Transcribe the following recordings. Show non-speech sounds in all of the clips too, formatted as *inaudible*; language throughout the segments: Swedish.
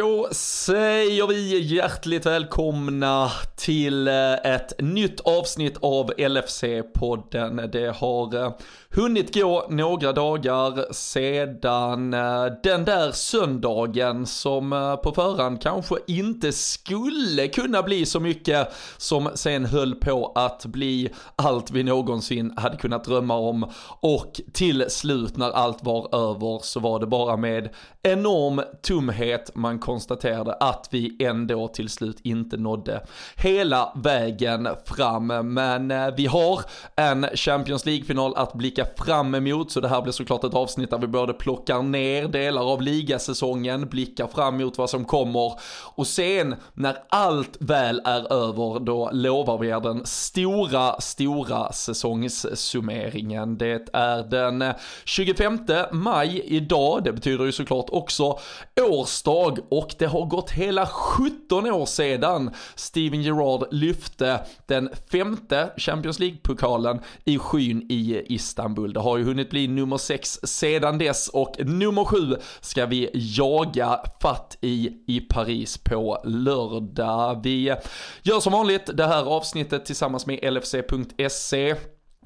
Då säger vi hjärtligt välkomna till eh, ett nytt avsnitt av LFC-podden. Det har eh, hunnit gå några dagar sedan eh, den där söndagen som på förhand kanske inte skulle kunna bli så mycket som sen höll på att bli allt vi någonsin hade kunnat drömma om och till slut när allt var över så var det bara med enorm tumhet man konstaterade att vi ändå till slut inte nådde hela vägen fram. Men eh, vi har en Champions League-final att blicka fram emot, så det här blir såklart ett avsnitt där vi både plockar ner delar av ligasäsongen, blickar fram emot vad som kommer och sen när allt väl är över, då lovar vi er den stora, stora säsongssummeringen. Det är den 25 maj idag, det betyder ju såklart också årsdag och det har gått hela 17 år sedan Steven Gerrard lyfte den femte Champions League-pokalen i skyn i Istanbul. Det har ju hunnit bli nummer 6 sedan dess och nummer 7 ska vi jaga fatt i i Paris på lördag. Vi gör som vanligt det här avsnittet tillsammans med LFC.se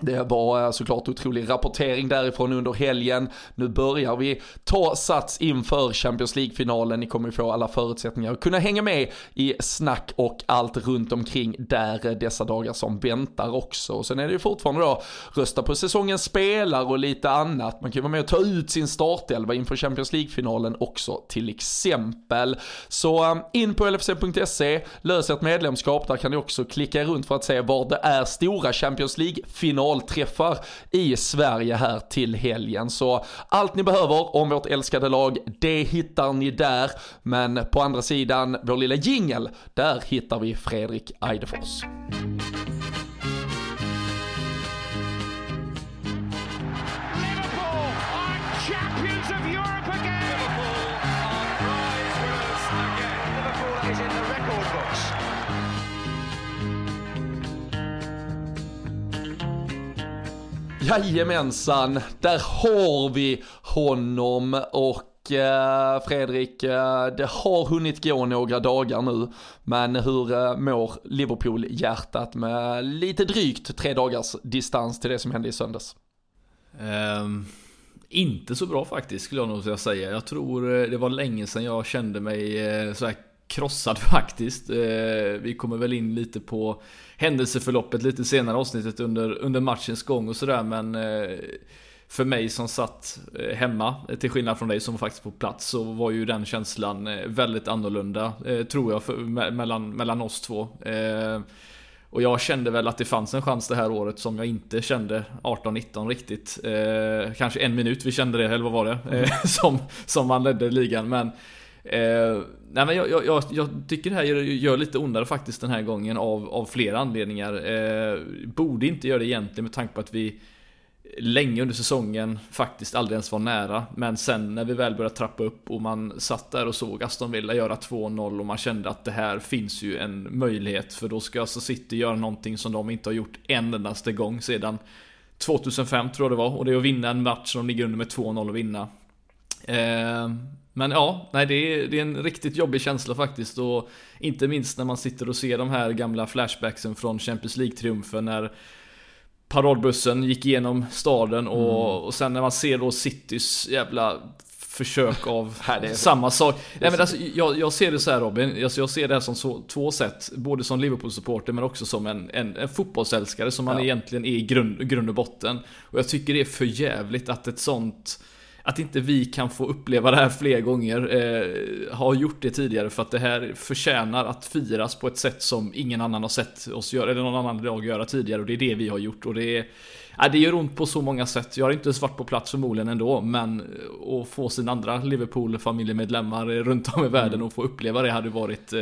det var eh, såklart otrolig rapportering därifrån under helgen. Nu börjar vi ta sats inför Champions League-finalen. Ni kommer få alla förutsättningar att kunna hänga med i snack och allt runt omkring där eh, dessa dagar som väntar också. Och sen är det ju fortfarande då rösta på säsongens spelare och lite annat. Man kan ju vara med och ta ut sin startelva inför Champions League-finalen också till exempel. Så eh, in på lfc.se, lös ett medlemskap. Där kan ni också klicka runt för att se var det är stora Champions League-finaler finalträffar i Sverige här till helgen. Så allt ni behöver om vårt älskade lag, det hittar ni där. Men på andra sidan, vår lilla jingel, där hittar vi Fredrik Eidefors. Jajamensan, där har vi honom och eh, Fredrik, eh, det har hunnit gå några dagar nu, men hur eh, mår Liverpool-hjärtat med lite drygt tre dagars distans till det som hände i söndags? Um, inte så bra faktiskt skulle jag nog säga. Jag tror eh, det var länge sedan jag kände mig eh, så här krossad *laughs* faktiskt. Eh, vi kommer väl in lite på händelseförloppet lite senare avsnittet under, under matchens gång och sådär men eh, för mig som satt eh, hemma, till skillnad från dig som var faktiskt på plats, så var ju den känslan väldigt annorlunda, tror jag, för, mellan, mellan oss två. Och jag kände väl att det fanns en chans det här året som jag inte kände 18-19 riktigt. kanske en minut vi kände det, eller vad var det? *laughs* Som, som man ledde ligan. Men Eh, nej men jag, jag, jag, tycker det här gör, gör, lite ondare faktiskt den här gången av, av flera anledningar. Eh, borde inte göra det egentligen med tanke på att vi länge under säsongen faktiskt aldrig ens var nära. Men sen när vi väl började trappa upp och man satt där och såg Aston Villa göra 2-0 och man kände att det här finns ju en möjlighet för då ska alltså City göra någonting som de inte har gjort en endaste gång sedan 2005 tror jag det var och det är att vinna en match som de ligger under med 2-0 och vinna. Eh, men ja, nej det är, det är en riktigt jobbig känsla faktiskt och inte minst när man sitter och ser de här gamla flashbacksen från Champions League-triumfen när paradbussen gick igenom staden och, mm. och sen när man ser då Citys jävla försök av *laughs* samma sak. Nej, men alltså, jag, jag, ser det så här Robin, alltså, jag ser det här som så, två sätt. Både som Liverpool-supporter men också som en, en, en fotbollsälskare som man ja. egentligen är i grund, grund och botten. Och jag tycker det är för jävligt att ett sånt att inte vi kan få uppleva det här fler gånger. Eh, har gjort det tidigare för att det här förtjänar att firas på ett sätt som ingen annan har sett oss göra, eller någon annan lag göra tidigare och det är det vi har gjort och det är Ja, det gör ont på så många sätt. Jag har inte ens varit på plats förmodligen ändå, men att få sina andra Liverpool-familjemedlemmar runt om i världen mm. och få uppleva det hade varit eh,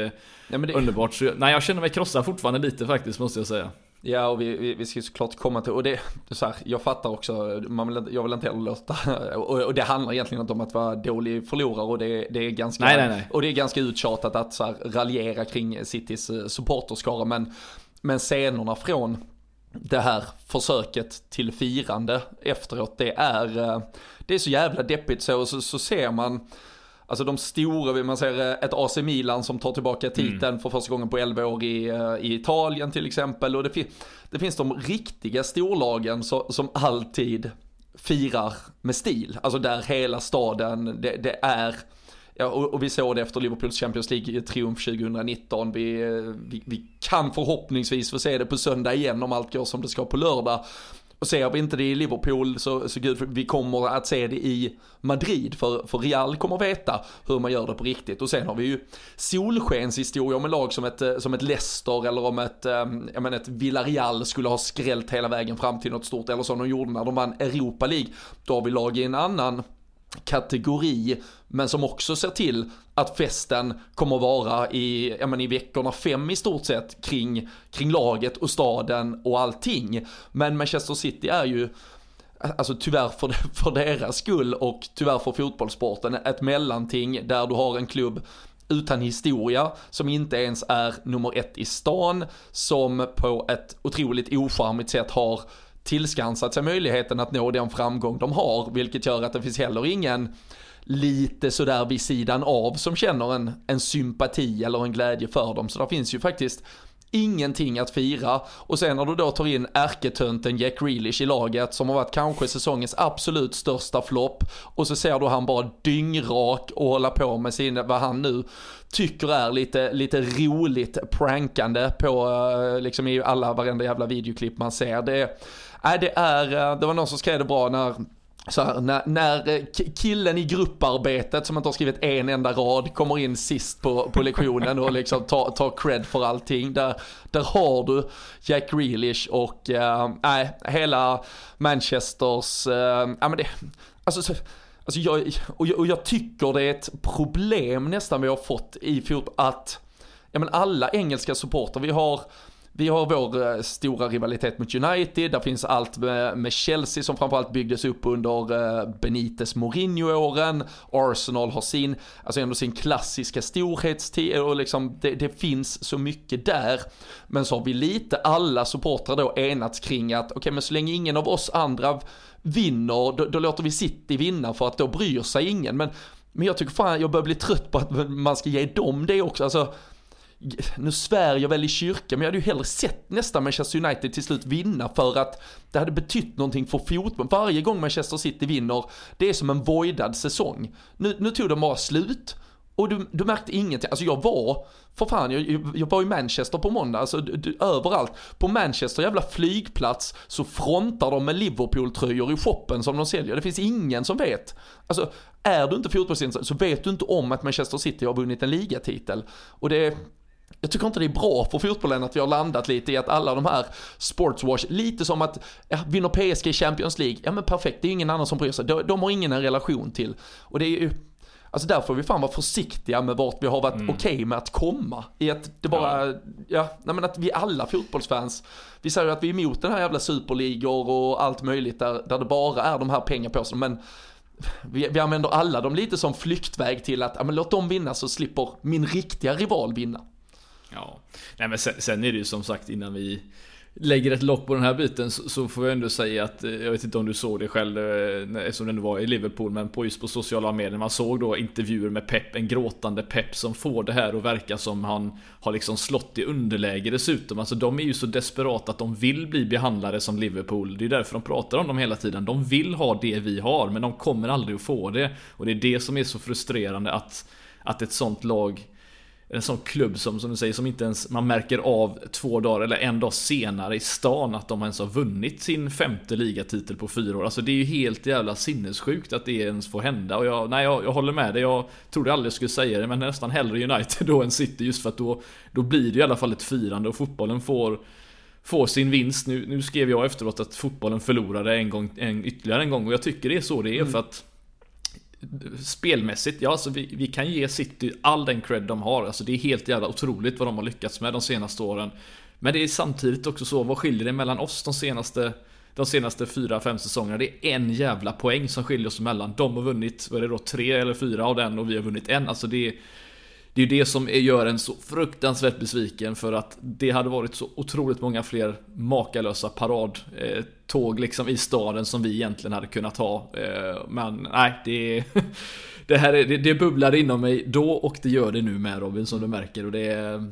ja, det... underbart. Så, nej, jag känner mig krossad fortfarande lite faktiskt, måste jag säga. Ja, och vi, vi, vi ska ju såklart komma till, och det, så här, jag fattar också, man vill, jag vill inte heller låta, och, och, det handlar egentligen inte om att vara dålig förlorare och det, det är ganska, nej, nej, nej. och det är ganska uttjatat att så här, raljera kring Citys eh, supporterskara, men, men scenerna från det här försöket till firande efteråt, det är, eh, det är så jävla deppigt så, så, så ser man, Alltså de stora, man säger ett AC Milan som tar tillbaka mm. titeln mm. för första gången på 11 år i, i Italien till exempel. Och det, det finns de riktiga storlagen så, som alltid firar med stil. Alltså där hela staden, det, det är Ja, och, och, vi såg det efter Liverpools Champions League-triumf 2019. Vi, vi, vi, kan förhoppningsvis få se det på söndag igen om allt går som det ska på lördag. Och ser vi inte det i Liverpool så, så gud, vi kommer att se det i Madrid. För, för Real kommer veta hur man gör det på riktigt. Och sen har vi ju solskenshistoria. Om en lag som ett, eh, som ett Leicester eller om ett, eh, jag menar ett Villarreal skulle ha skrällt hela vägen fram till något stort. Eller som de gjorde när de vann Europa League. Då har vi lag i en annan kategori men som också ser till att festen kommer vara i, ja men i veckorna fem i stort sett kring, kring laget och staden och allting. Men Manchester City är ju alltså tyvärr för, *laughs* för deras skull och tyvärr för fotbollssporten ett mellanting där du har en klubb utan historia, som inte ens är nummer ett i stan, som på ett otroligt ocharmigt sätt har tillskansat sig möjligheten att nå den framgång de har, vilket gör att det finns heller ingen lite sådär vid sidan av som känner en, en sympati eller en glädje för dem. Så det finns ju faktiskt ingenting att fira. Och sen när du då tar in ärketönten Jack Grealish i laget som har varit kanske säsongens absolut största flopp. Och så ser du han bara dyngrak och hålla på med sin, vad han nu tycker är lite, lite roligt prankande på, eh, liksom i alla, varenda jävla videoklipp man ser. Det, äh, det är, eh, det var någon som skrev det bra när så här, när, när, eh, killen i grupparbetet som inte har skrivit en enda rad kommer in sist på, på lektionen och liksom tar, tar cred för allting. Där, där har du Jack Grealish och äh, hela Manchesters, äh, ja men det, alltså, så, alltså jag, och jag, och jag tycker det är ett problem nästan vi har fått i fotboll att, ja men alla engelska supporter vi har vi har vår eh, stora rivalitet mot United, där finns allt med, med Chelsea som framförallt byggdes upp under eh, Benites Mourinho-åren. Arsenal har sin, alltså ändå sin klassiska storhetstid eh, och liksom det, det, finns så mycket där. Men så har vi lite alla supportrar då enats kring att okej okay, men så länge ingen av oss andra vinner, då, då låter vi City vinna för att då bryr sig ingen. Men men jag tycker fan, jag börjar bli trött på att man ska ge dem det också. Alltså, nu svär jag väl i kyrkan, men jag hade ju hellre sett nästan Manchester United till slut vinna för att det hade betytt någonting för fotboll. Varje gång Manchester City vinner, det är som en voidad säsong. Nu, nu tog de bara slut. Och du, du märkte ingenting, alltså jag var, för fan, jag, jag var i Manchester på måndag, alltså du, du, överallt. På Manchester jävla flygplats så frontar de med Liverpool-tröjor i shoppen som de säljer. Det finns ingen som vet. Alltså, är du inte fotbollsintresserad så vet du inte om att Manchester City har vunnit en ligatitel. Och det jag tycker inte det är bra för fotbollen att vi har landat lite i att alla de här sportswash, lite som att, ja, vinner PSG i Champions League, ja men perfekt, det är ingen annan som bryr sig, de, de har ingen en relation till. Och det är ju, Alltså där får vi fan vara försiktiga med vart vi har varit mm. okej okay med att komma. I att det bara, ja, ja nej men att vi alla fotbollsfans, vi säger ju att vi är emot den här jävla superligor och allt möjligt där, där det bara är de här pengapåsarna. Men vi, vi använder alla dem lite som flyktväg till att, ja men låt dem vinna så slipper min riktiga rival vinna. Ja, nej men sen, sen, är det ju som sagt innan vi lägger ett lock på den här biten så, så, får jag ändå säga att, eh, jag vet inte om du såg det själv eh, eftersom det nu var i Liverpool, men på just på sociala medier, man såg då intervjuer med Pep, en gråtande Pep som får det här att verka som han har liksom slått i underläge dessutom. Alltså de är ju så desperata att de vill bli behandlade som Liverpool. Det är därför de pratar om dem hela tiden. De vill ha det vi har, men de kommer aldrig att få det. Och det är det som är så frustrerande att, att ett sånt lag en sån klubb som, som du säger, som inte ens man märker av två dagar eller en dag senare i stan att de ens har vunnit sin femte ligatitel på fyra år. Alltså det är ju helt jävla sinnessjukt att det ens får hända. Och jag, nej, jag, jag håller med dig. Jag trodde aldrig jag skulle säga det, men nästan hellre United då än City. Just för att då, då blir det i alla fall ett firande och fotbollen får får sin vinst. Nu, nu skrev jag efteråt att fotbollen förlorade en gång, en, ytterligare en gång och jag tycker det är så det är mm. för att Spelmässigt, ja alltså vi, vi kan ge City all den cred de har. Alltså det är helt jävla otroligt vad de har lyckats med de senaste åren. Men det är samtidigt också så, vad skiljer det mellan oss de senaste de senaste 4-5 säsongerna. Det är en jävla poäng som skiljer oss emellan. De har vunnit, vad är det då, tre eller fyra av den och vi har vunnit en. Alltså det är det är ju det som gör en så fruktansvärt besviken för att det hade varit så otroligt många fler makalösa paradtåg liksom i staden som vi egentligen hade kunnat ha. Eh, men nej, det, *laughs* det här är, det, det bubblade inom mig då och det gör det nu med Robin som du märker och det. Ja,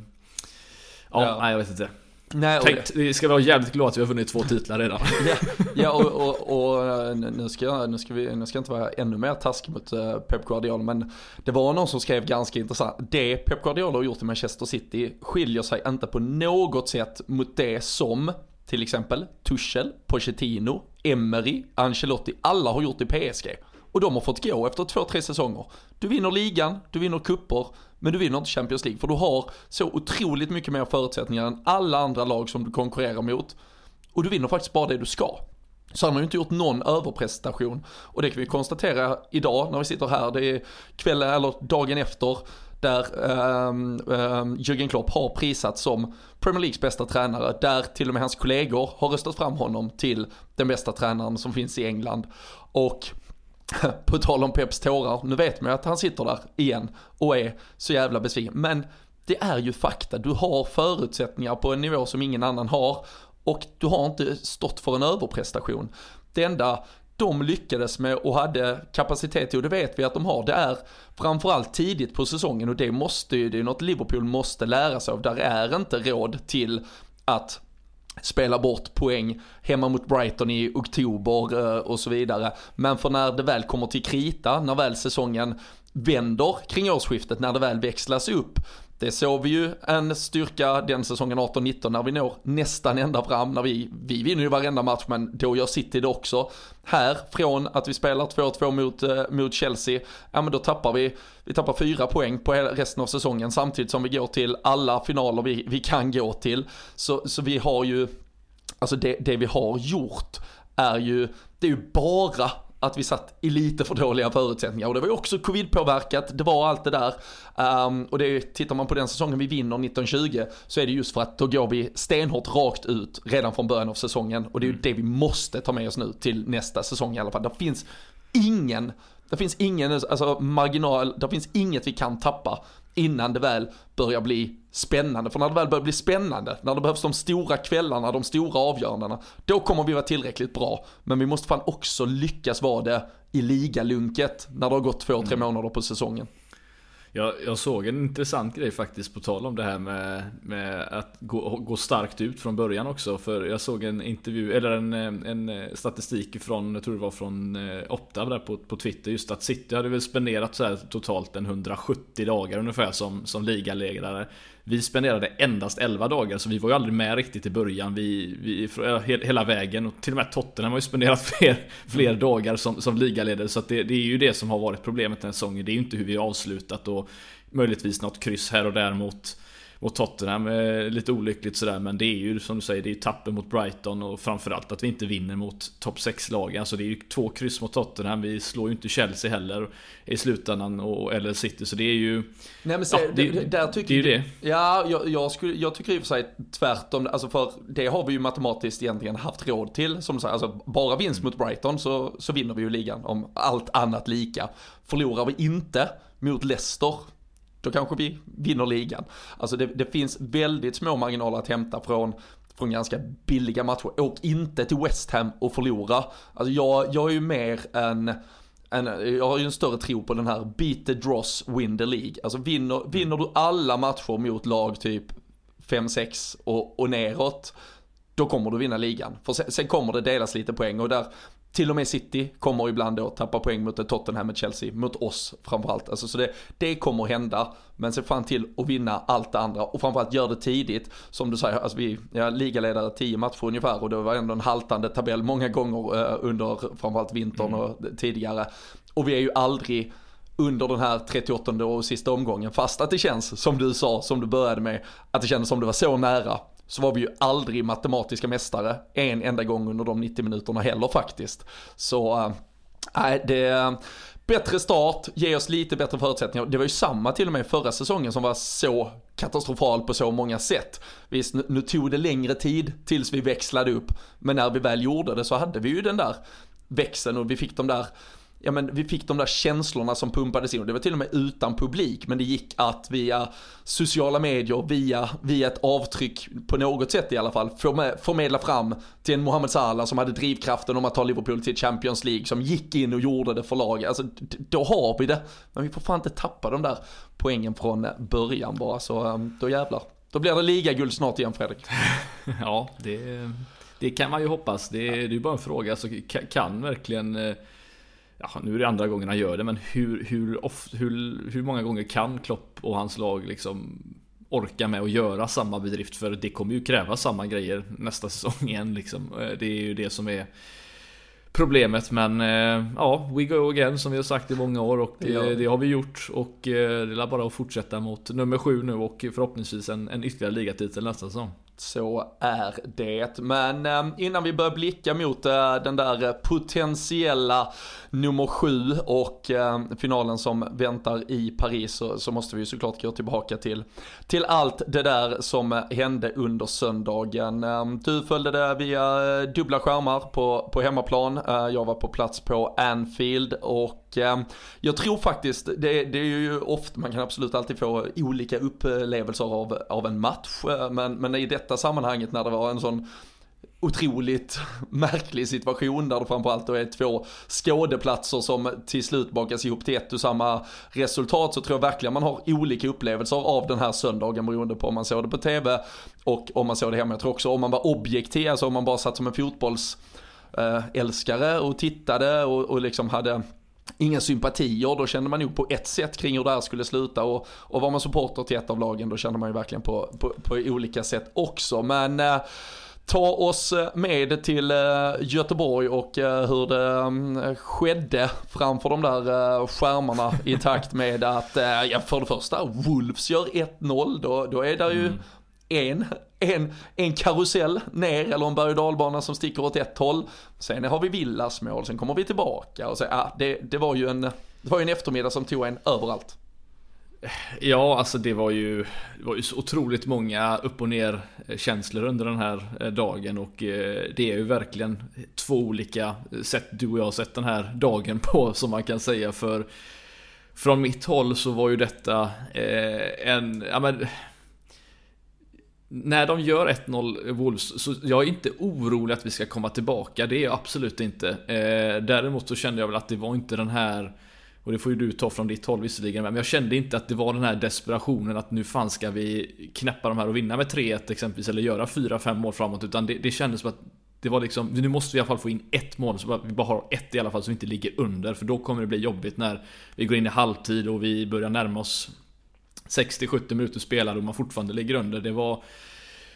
ja. nej jag vet inte. Nej, Tänkt, vi ska vara jävligt glada att vi har vunnit två titlar redan. *laughs* ja, ja och, och, och, nu, ska nu, ska vi, nu ska jag inte vara ännu mer taskig mot uh, Pep Guardiola, men det var någon som skrev ganska intressant. Det Pep Guardiola har gjort i Manchester City skiljer sig inte på något sätt mot det som till exempel Tuchel, Pochettino, Emery, Ancelotti, alla har gjort i PSG. Och de har fått gå efter två, tre säsonger. Du vinner ligan, du vinner kupper, men du vinner inte Champions League. För du har så otroligt mycket mer förutsättningar än alla andra lag som du konkurrerar mot. Och du vinner faktiskt bara det du ska. Så han har ju inte gjort någon överprestation. Och det kan vi konstatera idag när vi sitter här. Det är kvällen eller dagen efter där um, um, Jürgen Klopp har prisats som Premier Leagues bästa tränare. Där till och med hans kollegor har röstat fram honom till den bästa tränaren som finns i England. Och *laughs* på tal om Peps tårar, nu vet man ju att han sitter där igen och är så jävla besviken. Men det är ju fakta, du har förutsättningar på en nivå som ingen annan har och du har inte stått för en överprestation. Det enda de lyckades med och hade kapacitet till, och det vet vi att de har, det är framförallt tidigt på säsongen och det måste ju, det är något Liverpool måste lära sig av. Där är inte råd till att spela bort poäng hemma mot Brighton i oktober eh, och så vidare. Men för när det väl kommer till krita, när väl säsongen vänder kring årsskiftet, när det väl växlas upp, det såg vi ju en styrka den säsongen 18-19 när vi når nästan ända fram. När vi, vi vinner ju varenda match men då gör City det också. Här, från att vi spelar 2-2 mot, eh, mot Chelsea, ja men då tappar vi, vi tappar fyra poäng på resten av säsongen samtidigt som vi går till alla finaler vi, vi kan gå till. Så, så vi har ju, alltså det, det vi har gjort är ju, det är ju bara att vi satt i lite för dåliga förutsättningar. Och det var ju också covid-påverkat, det var allt det där. Um, och det, tittar man på den säsongen vi vinner 1920 så är det just för att då går vi stenhårt rakt ut redan från början av säsongen. Och det är ju mm. det vi måste ta med oss nu till nästa säsong i alla fall. Det finns ingen det finns ingen alltså, marginal, det finns inget vi kan tappa innan det väl börjar bli spännande. För när det väl börjar bli spännande, när det behövs de stora kvällarna, de stora avgörandena, då kommer vi vara tillräckligt bra. Men vi måste fan också lyckas vara det i ligalunket när det har gått två, tre mm. månader på säsongen. Jag, jag, såg en intressant grej faktiskt på tal om det här med, med att gå, gå, starkt ut från början också. För jag såg en intervju, eller en, en statistik från, jag tror det var från eh, Opta där på, på Twitter. Just att City hade väl spenderat så här totalt en 170 dagar ungefär som, som ligaledare. Vi spenderade endast 11 dagar så vi var ju aldrig med riktigt i början vi, vi, hela vägen och till och med Tottenham har ju spenderat *laughs* fler, fler mm. dagar som, som ligaledare så det, det, är ju det som har varit problemet den här säsongen. Det är ju inte hur vi har avslutat och möjligtvis något kryss här och där mot mot Tottenham. Lite olyckligt sådär men det är ju som du säger, det är ju tappen mot Brighton och framförallt att vi inte vinner mot topp 6-lagen. Alltså det är ju två kryss mot Tottenham, vi slår ju inte Chelsea heller i slutändan och, eller City så det är ju... Nej men se, ja, det, det, där tycker det är ju det. Ja, jag, jag, skulle, jag tycker i och för sig tvärtom, alltså för det har vi ju matematiskt egentligen haft råd till. Som säger, alltså bara vinst mot Brighton så, så vinner vi ju ligan om allt annat lika. Förlorar vi inte mot Leicester då kanske vi vinner ligan. Alltså det, det finns väldigt små marginaler att hämta från från ganska billiga matcher. Åk inte till West Ham och förlora. Alltså jag, jag är ju mer en, en, jag har ju en större tro på den här beat the dross, win the League. Alltså vinner, vinner du alla matcher mot lag typ 5-6 och, och neråt, då kommer du vinna ligan. För sen, sen, kommer det delas lite poäng och där, till och med City kommer ibland då tappa poäng mot Tottenham med Chelsea, mot oss framförallt. Alltså, så det, det kommer hända, men se fan till att vinna allt det andra och framförallt gör det tidigt. Som du säger, alltså vi är ligaledare 10 matcher ungefär och det var ändå en haltande tabell många gånger eh, under framförallt vintern mm. och tidigare. Och vi är ju aldrig under den här 38 och sista omgången, fast att det känns som du sa, som du började med, att det kändes som det var så nära så var vi ju aldrig matematiska mästare en enda gång under de 90 minuterna heller faktiskt. Så eh, nej, äh, det bättre start, ge oss lite bättre förutsättningar. Det var ju samma till och med förra säsongen som var så katastrofal på så många sätt. Visst, nu tog det längre tid tills vi växlade upp, men när vi väl gjorde det så hade vi ju den där växeln och vi fick de där ja men vi fick de där känslorna som pumpades in. Det var till och med utan publik, men det gick att via sociala medier, via, via ett avtryck på något sätt i alla fall, förmedla fram till en Mohamed Salah som hade drivkraften om att ta Liverpool till Champions League, som gick in och gjorde det för laget. Alltså, då har vi det. Men vi får fan inte tappa de där poängen från början bara, så ehm, då jävlar. Då blir det ligaguld snart igen Fredrik. *laughs* ja, det, det kan man ju hoppas. Det, det är ju bara en fråga. Alltså, kan, kan verkligen eh, ja, nu är det andra gången han gör det, men hur, hur, of, hur, hur många gånger kan Klopp och hans lag liksom orka med att göra samma bedrift? För det kommer ju kräva samma grejer nästa säsong igen liksom. Eh, det är ju det som är problemet men eh, ja, we go again som vi har sagt i många år och det, ja. det har vi gjort och eh, det är bara att fortsätta mot nummer sju nu och förhoppningsvis en, en ytterligare ligatitel nästa säsong. Så är det. Men ehm, innan vi börjar blicka mot eh, den där eh, potentiella nummer sju och ehm, finalen som väntar i Paris så, så, måste vi såklart gå tillbaka till, till allt det där som eh, hände under söndagen. Ehm, du följde det via dubbla skärmar på, på hemmaplan. Jag var på plats på Anfield och Eh, jag tror faktiskt, det, det, är ju ofta, man kan absolut alltid få olika upplevelser av, av en match, eh, men, men i detta sammanhanget när det var en sån otroligt *laughs* märklig situation där det framförallt då är två skådeplatser som till slut bakas ihop till ett och samma resultat så tror jag verkligen man har olika upplevelser av den här söndagen beroende på om man såg det på tv och om man såg det hemma. Jag tror också om man var objektiv, alltså om man bara satt som en fotbollsälskare och tittade och, och liksom hade inga sympatier, då kände man nog på ett sätt kring hur det här skulle sluta och, och var man supporter till ett av lagen då kände man ju verkligen på, på, på olika sätt också. Men eh, ta oss eh, med till eh, Göteborg och eh, hur det mm, skedde framför de där eh, skärmarna i takt med att, eh, ja för det första, Wolves gör 1-0, då, då är det ju mm en, en, en karusell ner eller en berg och dalbana som sticker åt ett håll. Sen har vi Villas mål, sen kommer vi tillbaka och så, ja, det, det var ju en, det var ju en eftermiddag som tog en överallt. Ja, alltså det var ju, det var ju så otroligt många upp och ner eh, känslor under den här eh, dagen och eh, det är ju verkligen två olika sätt du och jag har sett den här dagen på *laughs* som man kan säga för från mitt håll så var ju detta en, ja men när de gör 1-0 Wolves, så jag är inte orolig att vi ska komma tillbaka. Det är jag absolut inte. Eh, däremot så kände jag väl att det var inte den här och det får ju du ta från ditt håll visserligen Men jag kände inte att det var den här desperationen att nu fan ska vi knäppa de här och vinna med 3-1 exempelvis Eller göra 4-5 mål framåt Utan det, det kändes som att det var liksom, nu måste vi i alla fall få in ett mål så vi bara har ett i alla fall så vi inte ligger under För då kommer det bli jobbigt när vi går in i halvtid och vi börjar närma oss 60-70 minuter spelade och man fortfarande ligger under. Det var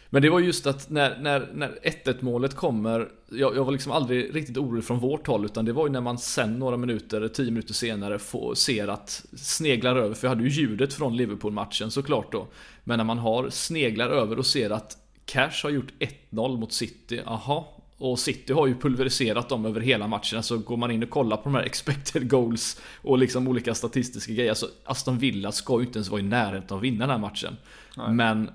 men det var just att när, när, när 1-1 målet kommer jag, jag, var liksom aldrig riktigt orolig från vårt håll utan det var ju när man sen några minuter, 10 minuter senare får, ser att sneglar över, för jag hade ju ljudet från Liverpool-matchen såklart då Men när man har sneglar över och ser att Cash har gjort 1-0 mot City, aha och City har ju pulveriserat dem över hela matchen. Alltså går man in och kollar på de här expected goals och liksom olika statistiska grejer. Alltså Aston Villa ska ju inte ens vara i närheten av att vinna den här matchen. Nej. Men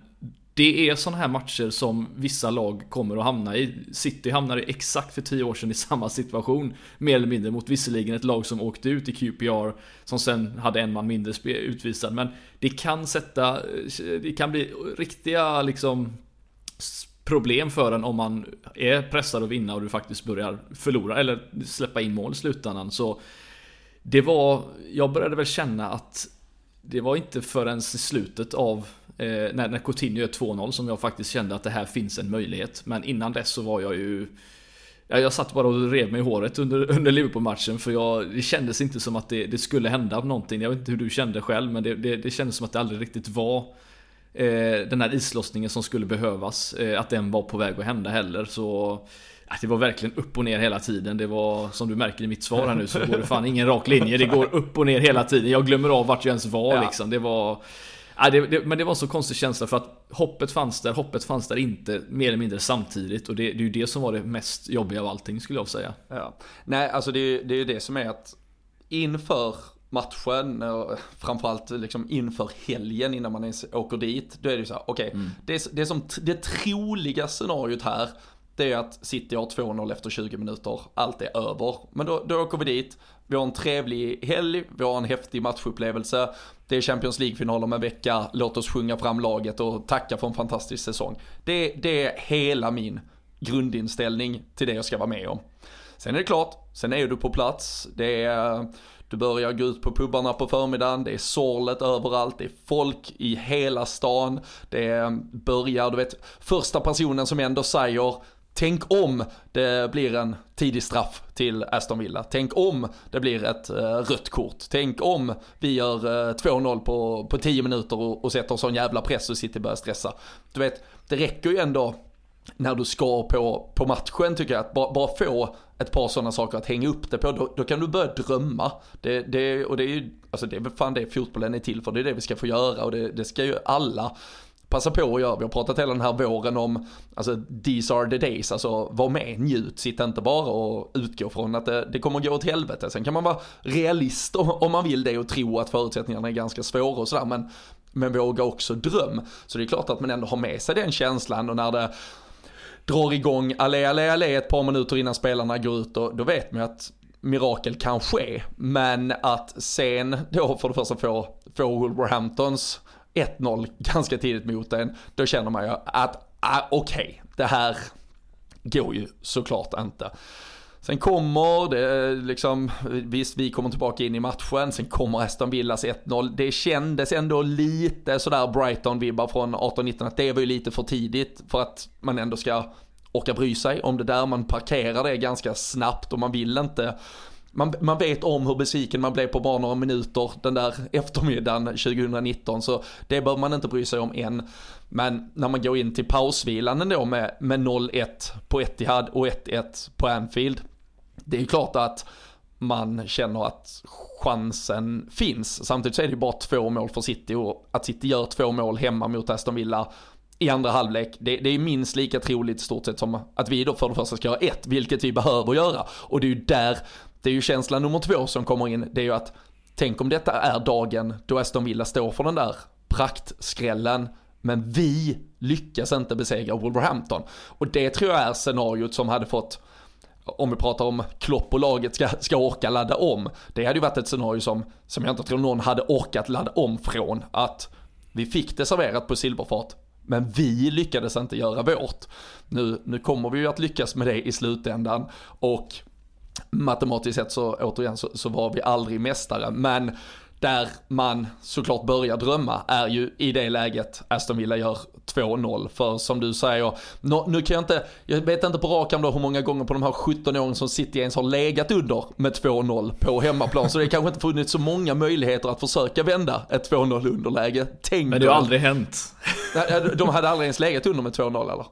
det är sådana här matcher som vissa lag kommer att hamna i. City hamnade exakt för 10 år sedan i samma situation. Mer eller mindre mot visserligen ett lag som åkte ut i QPR. Som sen hade en man mindre utvisad. Men det kan sätta... Det kan bli riktiga liksom problem för en om man är pressad att vinna och du faktiskt börjar förlora eller släppa in mål i slutändan. Så det var... Jag började väl känna att det var inte förrän i slutet av Eh, när, när Coutinho gör 2-0 som jag faktiskt kände att det här finns en möjlighet. Men innan dess så var jag ju... Jag, jag satt bara och rev mig i håret under, *laughs* under Liverpool-matchen för jag, det kändes inte som att det, det, skulle hända någonting. Jag vet inte hur du kände själv men det, det, det kändes som att det aldrig riktigt var den här islossningen som skulle behövas. Eh, att den var på väg att hända heller. Så det var verkligen upp och ner hela tiden. Det var som du märker i mitt svar här nu så går det fan ingen rak linje. Det går upp och ner hela tiden. Jag glömmer av vart jag ens var ja. liksom. Det var... Ja, det, det, men det var en så konstig känsla för att hoppet fanns där, hoppet fanns där inte mer eller mindre samtidigt. Och det, det är ju det som var det mest jobbiga av allting skulle jag säga. Ja. Nej, alltså det, det är ju det som är att inför matchen, och framförallt liksom inför helgen innan man ens åker dit. Då är det ju så här, okej, okay, mm. det, det, som, det troliga scenariot här det är att City har 2-0 efter 20 minuter, allt är över. Men då, då åker vi dit, vi har en trevlig helg, vi har en häftig matchupplevelse. Det är Champions League-final om en vecka, låt oss sjunga fram laget och tacka för en fantastisk säsong. Det, det är hela min grundinställning till det jag ska vara med om. Sen är det klart, sen är du på plats, det är, du börjar gå ut på pubbarna på förmiddagen, det är sorlet överallt, det är folk i hela stan, det börjar, du vet, första personen som ändå säger Tänk om det blir en tidig straff till Aston Villa. Tänk om det blir ett uh, rött kort. Tänk om vi gör eh, uh, 2-0 på, på 10 minuter och, och sätter sån jävla press och City börjar stressa. Du vet, det räcker ju ändå när du ska på, på matchen tycker jag att bara, bara få ett par sådana saker att hänga upp det på, då, då kan du börja drömma. Det, det, och det är ju, alltså det är fan det fotbollen är till för, det är det vi ska få göra och det, det ska ju alla passa på att göra. Vi har pratat hela den här våren om, alltså these are the days, alltså var med, njut, sitta inte bara och utgå från att det, det kommer gå åt helvete. Sen kan man vara realist om, om man vill det och tro att förutsättningarna är ganska svåra och sådär, men, men våga också dröm. Så det är klart att man ändå har med sig den känslan och när det drar igång allé, allé, allé ett par minuter innan spelarna går ut och då vet man ju att mirakel kan ske. Men att sen då för det första få, få Wolverhamptons 1-0 ganska tidigt mot en, då känner man ju att ah, okej, okay, det här går ju såklart inte. Sen kommer det eh, liksom, visst vi kommer tillbaka in i matchen, sen kommer Aston Villas 1-0. Det kändes ändå lite sådär Brighton-vibbar från 18-19 att det var ju lite för tidigt för att man ändå ska orka bry sig om det där. Man parkerar det ganska snabbt och man vill inte man, man vet om hur besviken man blev på bara några minuter den där eftermiddagen 2019 så det behöver man inte bry sig om än. Men när man går in till pausvilan ändå med, med 0-1 på Etihad och 1-1 på Anfield. Det är ju klart att man känner att chansen finns. Samtidigt så är det ju bara två mål för City och att City gör två mål hemma mot Aston Villa i andra halvlek, det, det, är minst lika troligt i stort sett som att vi då för det första ska göra ett, vilket vi behöver göra. Och det är ju där det är ju känsla nummer två som kommer in, det är ju att tänk om detta är dagen då Aston Villa står för den där praktskrällen, men vi lyckas inte besegra Wolverhampton. Och det tror jag är scenariot som hade fått, om vi pratar om Klopp och laget ska, ska orka ladda om. Det hade ju varit ett scenario som, som jag inte tror någon hade orkat ladda om från. Att vi fick det serverat på silverfat, men vi lyckades inte göra vårt. Nu, nu kommer vi ju att lyckas med det i slutändan och matematiskt sett så återigen så, så var vi aldrig mästare. Men där man såklart börjar drömma är ju i det läget Aston Villa gör 2-0. För som du säger, nu kan jag inte, jag vet inte på rak arm hur många gånger på de här 17 åren som City ens har legat under med 2-0 på hemmaplan. Så det kanske inte funnits så många möjligheter att försöka vända ett 2-0 underläge. Tänk Men det har aldrig hänt. De hade aldrig ens legat under med 2-0 eller?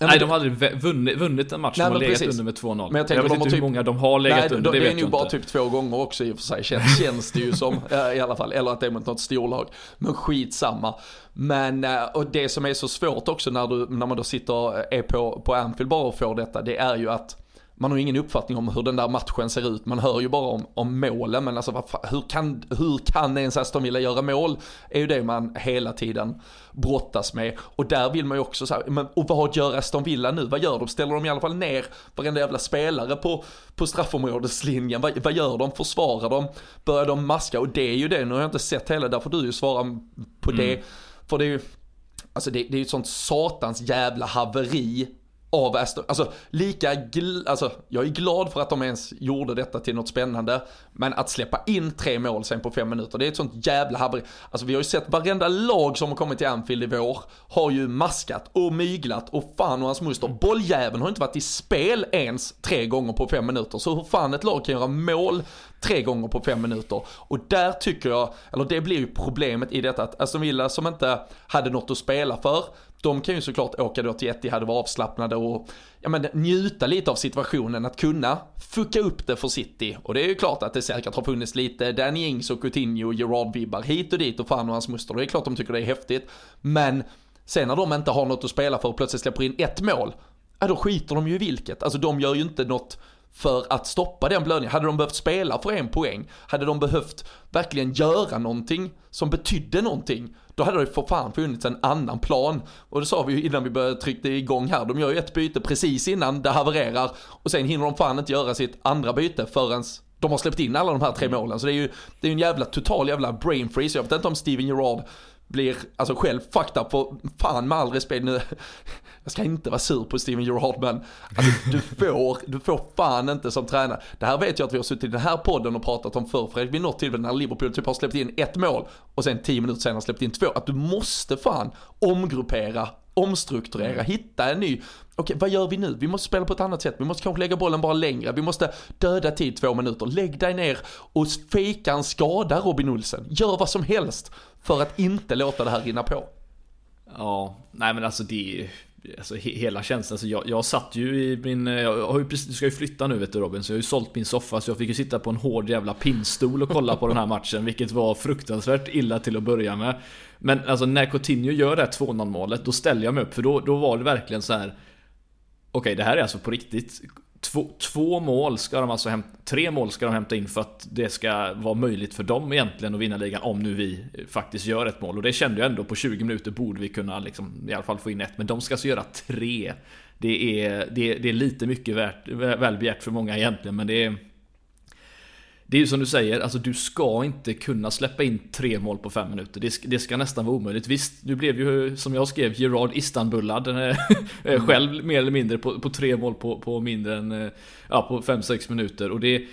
Nej, de hade vunnit, vunnit en match nej, som har legat under med 2-0. Men jag, tänker, jag vet inte typ, hur många de har legat nej, under, det, det är nog bara typ två gånger också i och för sig, känns, *laughs* känns det ju som i alla fall. Eller att det är mot något storlag. Men skitsamma. Men, eh, och det som är så svårt också när, du, när man då sitter är på, på Anfield bara och får detta, det är ju att man har ingen uppfattning om hur den där matchen ser ut. Man hör ju bara om, om målen, men alltså hur, kan, hur kan ens Aston Villa göra mål? är ju det man hela tiden brottas med. Och där vill man ju också säga, men och vad gör Aston Villa nu? Vad gör de? Ställer de i alla fall ner varenda jävla spelare på, på straffområdeslinjen? Vad, vad gör de? Försvarar de? Börjar de maska? Och det är ju det, nu har jag inte sett hela, där får du ju svara på mm. det. För det är ju, alltså det, det är ju ett sånt satans jävla haveri av Aston, alltså lika, gl- alltså jag är glad för att de ens gjorde detta till något spännande. Men att släppa in tre mål sen på fem minuter, det är ett sånt jävla haveri. Alltså vi har ju sett varenda lag som har kommit till Anfield i vår, har ju maskat och myglat och fan och hans moster. Bolljäveln har inte varit i spel ens tre gånger på fem minuter. Så hur fan ett lag kan göra mål tre gånger på fem minuter. Och där tycker jag, eller det blir ju problemet i detta att Aston Villa som inte hade något att spela för, de kan ju såklart åka då till Etihad och vara avslappnade och ja, men, njuta lite av situationen, att kunna fucka upp det för City. Och det är ju klart att det säkert har funnits lite Danny Ings och Coutinho och Gerard-vibbar hit och dit och fan och hans muster. Det är klart de tycker det är häftigt. Men sen när de inte har något att spela för och plötsligt släpper in ett mål, ja då skiter de ju i vilket. Alltså de gör ju inte något för att stoppa den blödningen. Hade de behövt spela för en poäng, hade de behövt verkligen göra någonting som betydde någonting, då hade det för fan funnits en annan plan. Och det sa vi ju innan vi började trycka igång här, de gör ju ett byte precis innan det havererar och sen hinner de fan inte göra sitt andra byte förrän de har släppt in alla de här tre målen. Så det är ju det är en jävla total jävla brain freeze. Jag vet inte om Steven Gerrard blir alltså själv fucked up och fan med all respekt nu. Jag ska inte vara sur på Steven Gerrard men alltså, du, får, du får fan inte som tränare. Det här vet jag att vi har suttit i den här podden och pratat om förr Fredrik vid något tillfälle när Liverpool typ har släppt in ett mål och sen tio minuter senare släppt in två. Att du måste fan omgruppera omstrukturera, mm. hitta en ny, okej vad gör vi nu? Vi måste spela på ett annat sätt, vi måste kanske lägga bollen bara längre, vi måste döda tid två minuter, lägg dig ner och fejka en skada Robin Olsen, gör vad som helst för att inte låta det här rinna på. Ja, nej men alltså det är Alltså hela känslan, alltså jag, jag satt ju i min, jag har ju precis, ska ju flytta nu vet du Robin, så jag har ju sålt min soffa så jag fick ju sitta på en hård jävla pinnstol och kolla på den här matchen, *laughs* vilket var fruktansvärt illa till att börja med. Men alltså när Coutinho gör det här 2-0 målet, då ställer jag mig upp för då, då var det verkligen så här. Okej, okay, det här är alltså på riktigt. Två, två, mål ska de alltså hämta, tre mål ska de hämta in för att det ska vara möjligt för dem egentligen att vinna ligan om nu vi faktiskt gör ett mål. Och det kände jag ändå på 20 minuter borde vi kunna liksom, i alla fall få in ett. Men de ska alltså göra tre. Det är, det, det är lite mycket värt, väl begärt för många egentligen men det är det är ju som du säger, alltså du ska inte kunna släppa in tre mål på fem minuter. Det, det ska nästan vara omöjligt. Visst, du blev ju som jag skrev Gerard Istanbulad *laughs* eh, mm. själv mer eller mindre på, på tre mål på, på mindre än eh, ja, på fem sex minuter. Och det,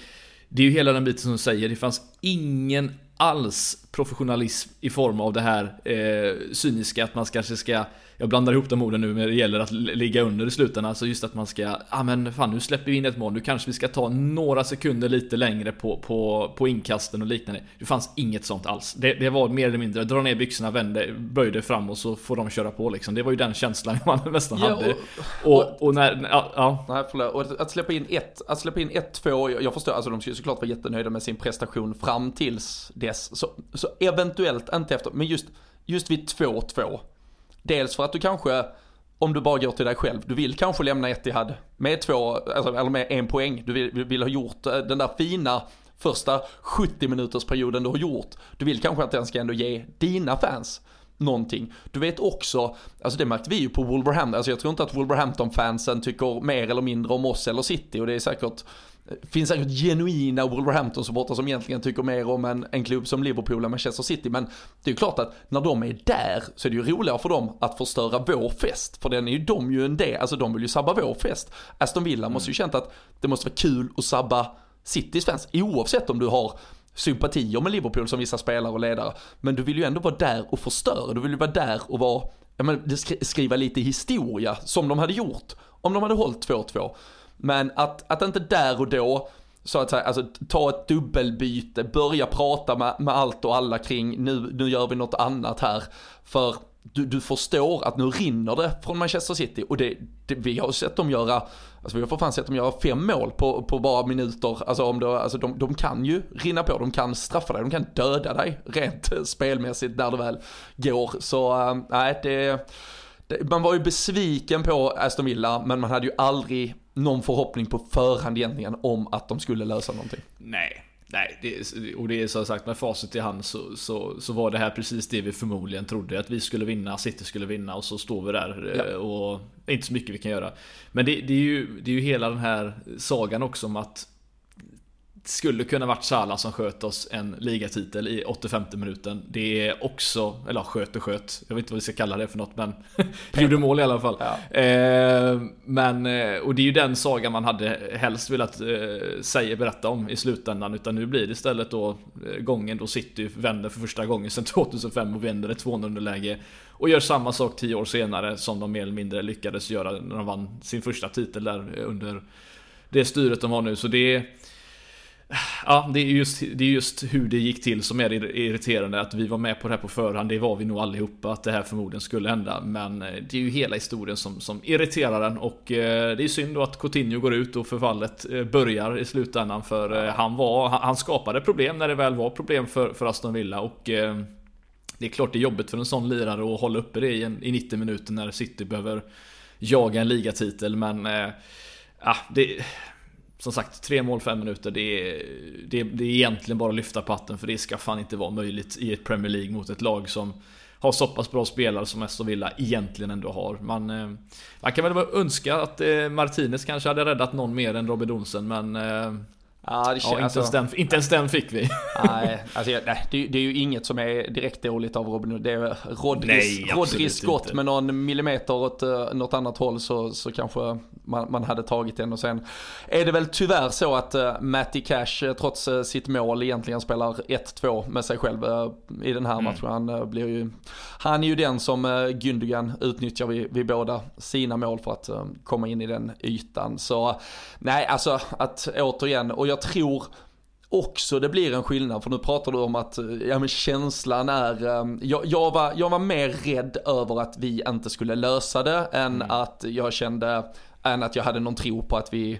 det är ju hela den biten som du säger, det fanns ingen alls professionalism i form av det här eh, cyniska att man kanske ska jag blandar ihop de orden nu när det gäller att ligga under i slutändan. Alltså just att man ska, ja ah, men fan nu släpper vi in ett mål, nu kanske vi ska ta några sekunder lite längre på, på, på inkasten och liknande. Det fanns inget sånt alls. Det, det var mer eller mindre, dra ner byxorna, vände, böjde fram och så får de köra på liksom. Det var ju den känslan *laughs* man nästan ja, hade. Och, och, och, när, ja, ja. Nej, förlåt. Och att släppa in ett, att släppa in ett, två, jag förstår, alltså de skulle såklart vara jättenöjda med sin prestation fram tills dess. Så, så eventuellt inte efter, men just, just vid 2-2 Dels för att du kanske, om du bara går till dig själv, du vill kanske lämna Etihad med två, alltså, eller med en poäng. Du vill, vill ha gjort eh, den där fina första 70 minuters perioden du har gjort. Du vill kanske att den ska ändå ge dina fans någonting. Du vet också, alltså det märkte vi ju på Wolverhampton, alltså jag tror inte att Wolverhampton-fansen tycker mer eller mindre om oss eller City och det är säkert finns säkert genuina Wolverhampton-supportrar som egentligen tycker mer om en, en klubb som Liverpool än Manchester City. Men det är ju klart att när de är där så är det ju roligare för dem att förstöra vår fest. För den är ju de ju en del, alltså de vill ju sabba vår fest. Aston Villa mm. måste ju känt att det måste vara kul att sabba Citys fans. Oavsett om du har sympatier med Liverpool som vissa spelare och ledare. Men du vill ju ändå vara där och förstöra. Du vill ju vara där och vara, ja men skriva lite historia som de hade gjort om de hade hållit 2-2. Men att, att inte där och då, så att säga, alltså ta ett dubbelbyte, börja prata med, med allt och alla kring nu, nu gör vi något annat här. För du, du förstår att nu rinner det från Manchester City och det, det, vi har sett dem göra, alltså vi har för fan sett dem göra fem mål på, på bara minuter. Alltså, om det, alltså de, de kan ju rinna på, de kan straffa dig, de kan döda dig rent spelmässigt när det väl går. Så äh, nej, det, det, man var ju besviken på Aston Villa men man hade ju aldrig någon förhoppning på förhand egentligen om att de skulle lösa någonting. Nej, Nej, det, och det är som sagt med facit i hand så, så, så, var det här precis det vi förmodligen trodde att vi skulle vinna, City skulle vinna och så står vi där ja. Eh, och inte så mycket vi kan göra. Men det, det, är ju, det är ju hela den här sagan också om att skulle kunna varit Salah som sköt oss en ligatitel i 85 minuten. Det är också, eller sköt och sköt, jag vet inte vad vi ska kalla det för något men *laughs* gjorde mål i alla fall. Ja. Eh, men, eh, och det är ju den sagan man hade helst velat eh, säga, berätta om i slutändan. Utan nu blir det istället då eh, gången då City vänder för första gången sedan *laughs* 2005 och vänder ett 2-0 underläge. Och gör samma sak 10 år senare som de mer eller mindre lyckades göra när de vann sin första titel där under det styret de har nu. Så det är Ja, det är, just, det är just hur det gick till som är irriterande. Att vi var med på det här på förhand, det var vi nog allihopa. Att det här förmodligen skulle hända. Men eh, det är ju hela historien som, som irriterar den. Och eh, det är synd då att Coutinho går ut och förfallet eh, börjar i slutändan. För han, var, han skapade problem när det väl var problem för, för Aston Villa. Och det är klart det är jobbigt för en sån lirare att hålla uppe det i, en, i 90 minuter när City behöver jaga en ligatitel. Men ja, det som sagt, tre mål, fem minuter. Det är, det, det är egentligen bara att lyfta patten för det ska fan inte vara möjligt i ett Premier League mot ett lag som har så pass bra spelare som Aston Villa egentligen ändå har. Man, eh, man kan väl önska att eh, Martinez kanske hade räddat någon mer än Robin Olsen men eh, Ja, känns, ja, inte, alltså, ens den, inte ens den fick vi. nej, *laughs* alltså, nej det, det, är ju inget som är direkt dåligt av Robin Det är Rodris, Rodris skott inte. med någon millimeter åt uh, något annat håll så, så kanske man, man hade tagit den. Och sen är det väl tyvärr så att uh, Matty Cash uh, trots uh, sitt mål egentligen spelar 1-2 med sig själv uh, i den här mm. matchen. Han, blir ju, han är ju den som Gündogan utnyttjar vid, vid båda sina mål för att komma in i den ytan. Så nej, alltså att återigen, och jag tror också det blir en skillnad, för nu pratar du om att ja, men känslan är, um, jag, jag, var, jag var mer rädd över att vi inte skulle lösa det än mm. att jag kände, än att jag hade någon tro på att vi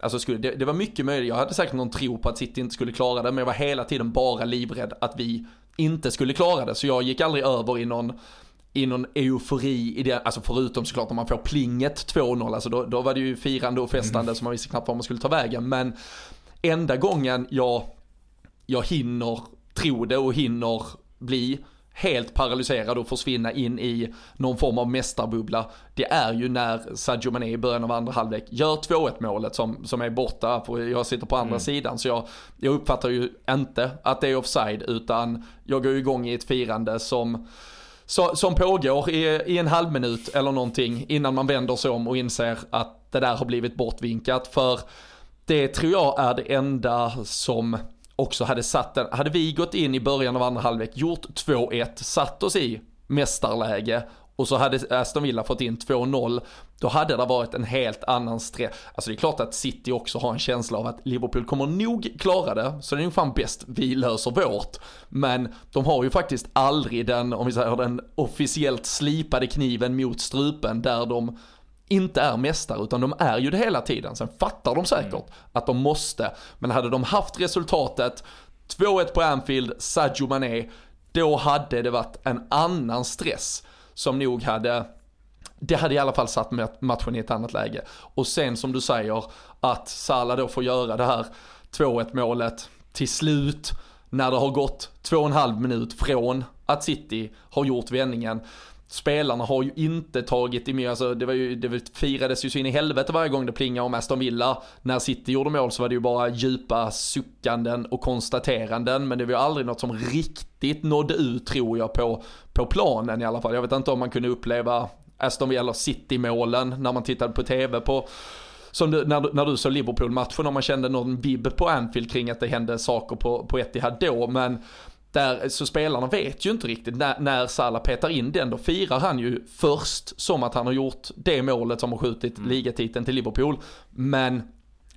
Alltså skulle, det, det, var mycket möjligt, jag hade säkert någon tro på att City inte skulle klara det, men jag var hela tiden bara livrädd att vi inte skulle klara det. Så jag gick aldrig över i någon, i någon eufori i det, alltså förutom såklart om man får plinget 2-0, alltså då, då var det ju firande och festande mm. så man visste knappt var man skulle ta vägen. Men enda gången jag, jag hinner tro det och hinner bli helt paralyserad och försvinna in i någon form av mästarbubbla. Det är ju när Sadio Mané i början av andra halvlek gör 2-1 målet som, som är borta, jag sitter på andra mm. sidan. Så jag, jag uppfattar ju inte att det är offside utan jag går igång i ett firande som så, som pågår i, i en halv minut eller någonting innan man vänder sig om och inser att det där har blivit bortvinkat. För det tror jag är det enda som också hade satt den. Hade vi gått in i början av andra halvlek, gjort 2-1, satt oss i mästarläge och så hade Aston Villa fått in 2-0, då hade det varit en helt annan stress. Alltså det är klart att City också har en känsla av att Liverpool kommer nog klara det, så det är nog fan bäst vi löser vårt. Men de har ju faktiskt aldrig den, om vi säger den officiellt slipade kniven mot strupen där de inte är mästare utan de är ju det hela tiden. Sen fattar de säkert mm. att de måste. Men hade de haft resultatet 2-1 på Anfield, Sadio Mané, då hade det varit en annan stress som nog hade det hade i alla fall satt matchen i ett annat läge. Och sen som du säger, att Salah då får göra det här 2-1 målet till slut, när det har gått två och en halv minut från att City har gjort vändningen spelarna har ju inte tagit emot, alltså det var ju, det firades ju så in i helvete varje gång det plingade om Aston Villa. När City gjorde mål så var det ju bara djupa suckanden och konstateranden, men det var ju aldrig något som riktigt nådde ut tror jag på, på planen i alla fall. Jag vet inte om man kunde uppleva Aston Villa City-målen när man tittade på tv på som du, när, du, när du såg Liverpool-matchen, om man kände någon vibb på Anfield kring att det hände saker på, på Etihad då, men där, så spelarna vet ju inte riktigt, när, när Salah petar in den, då firar han ju först som att han har gjort det målet som har skjutit mm. ligatiteln till Liverpool. Men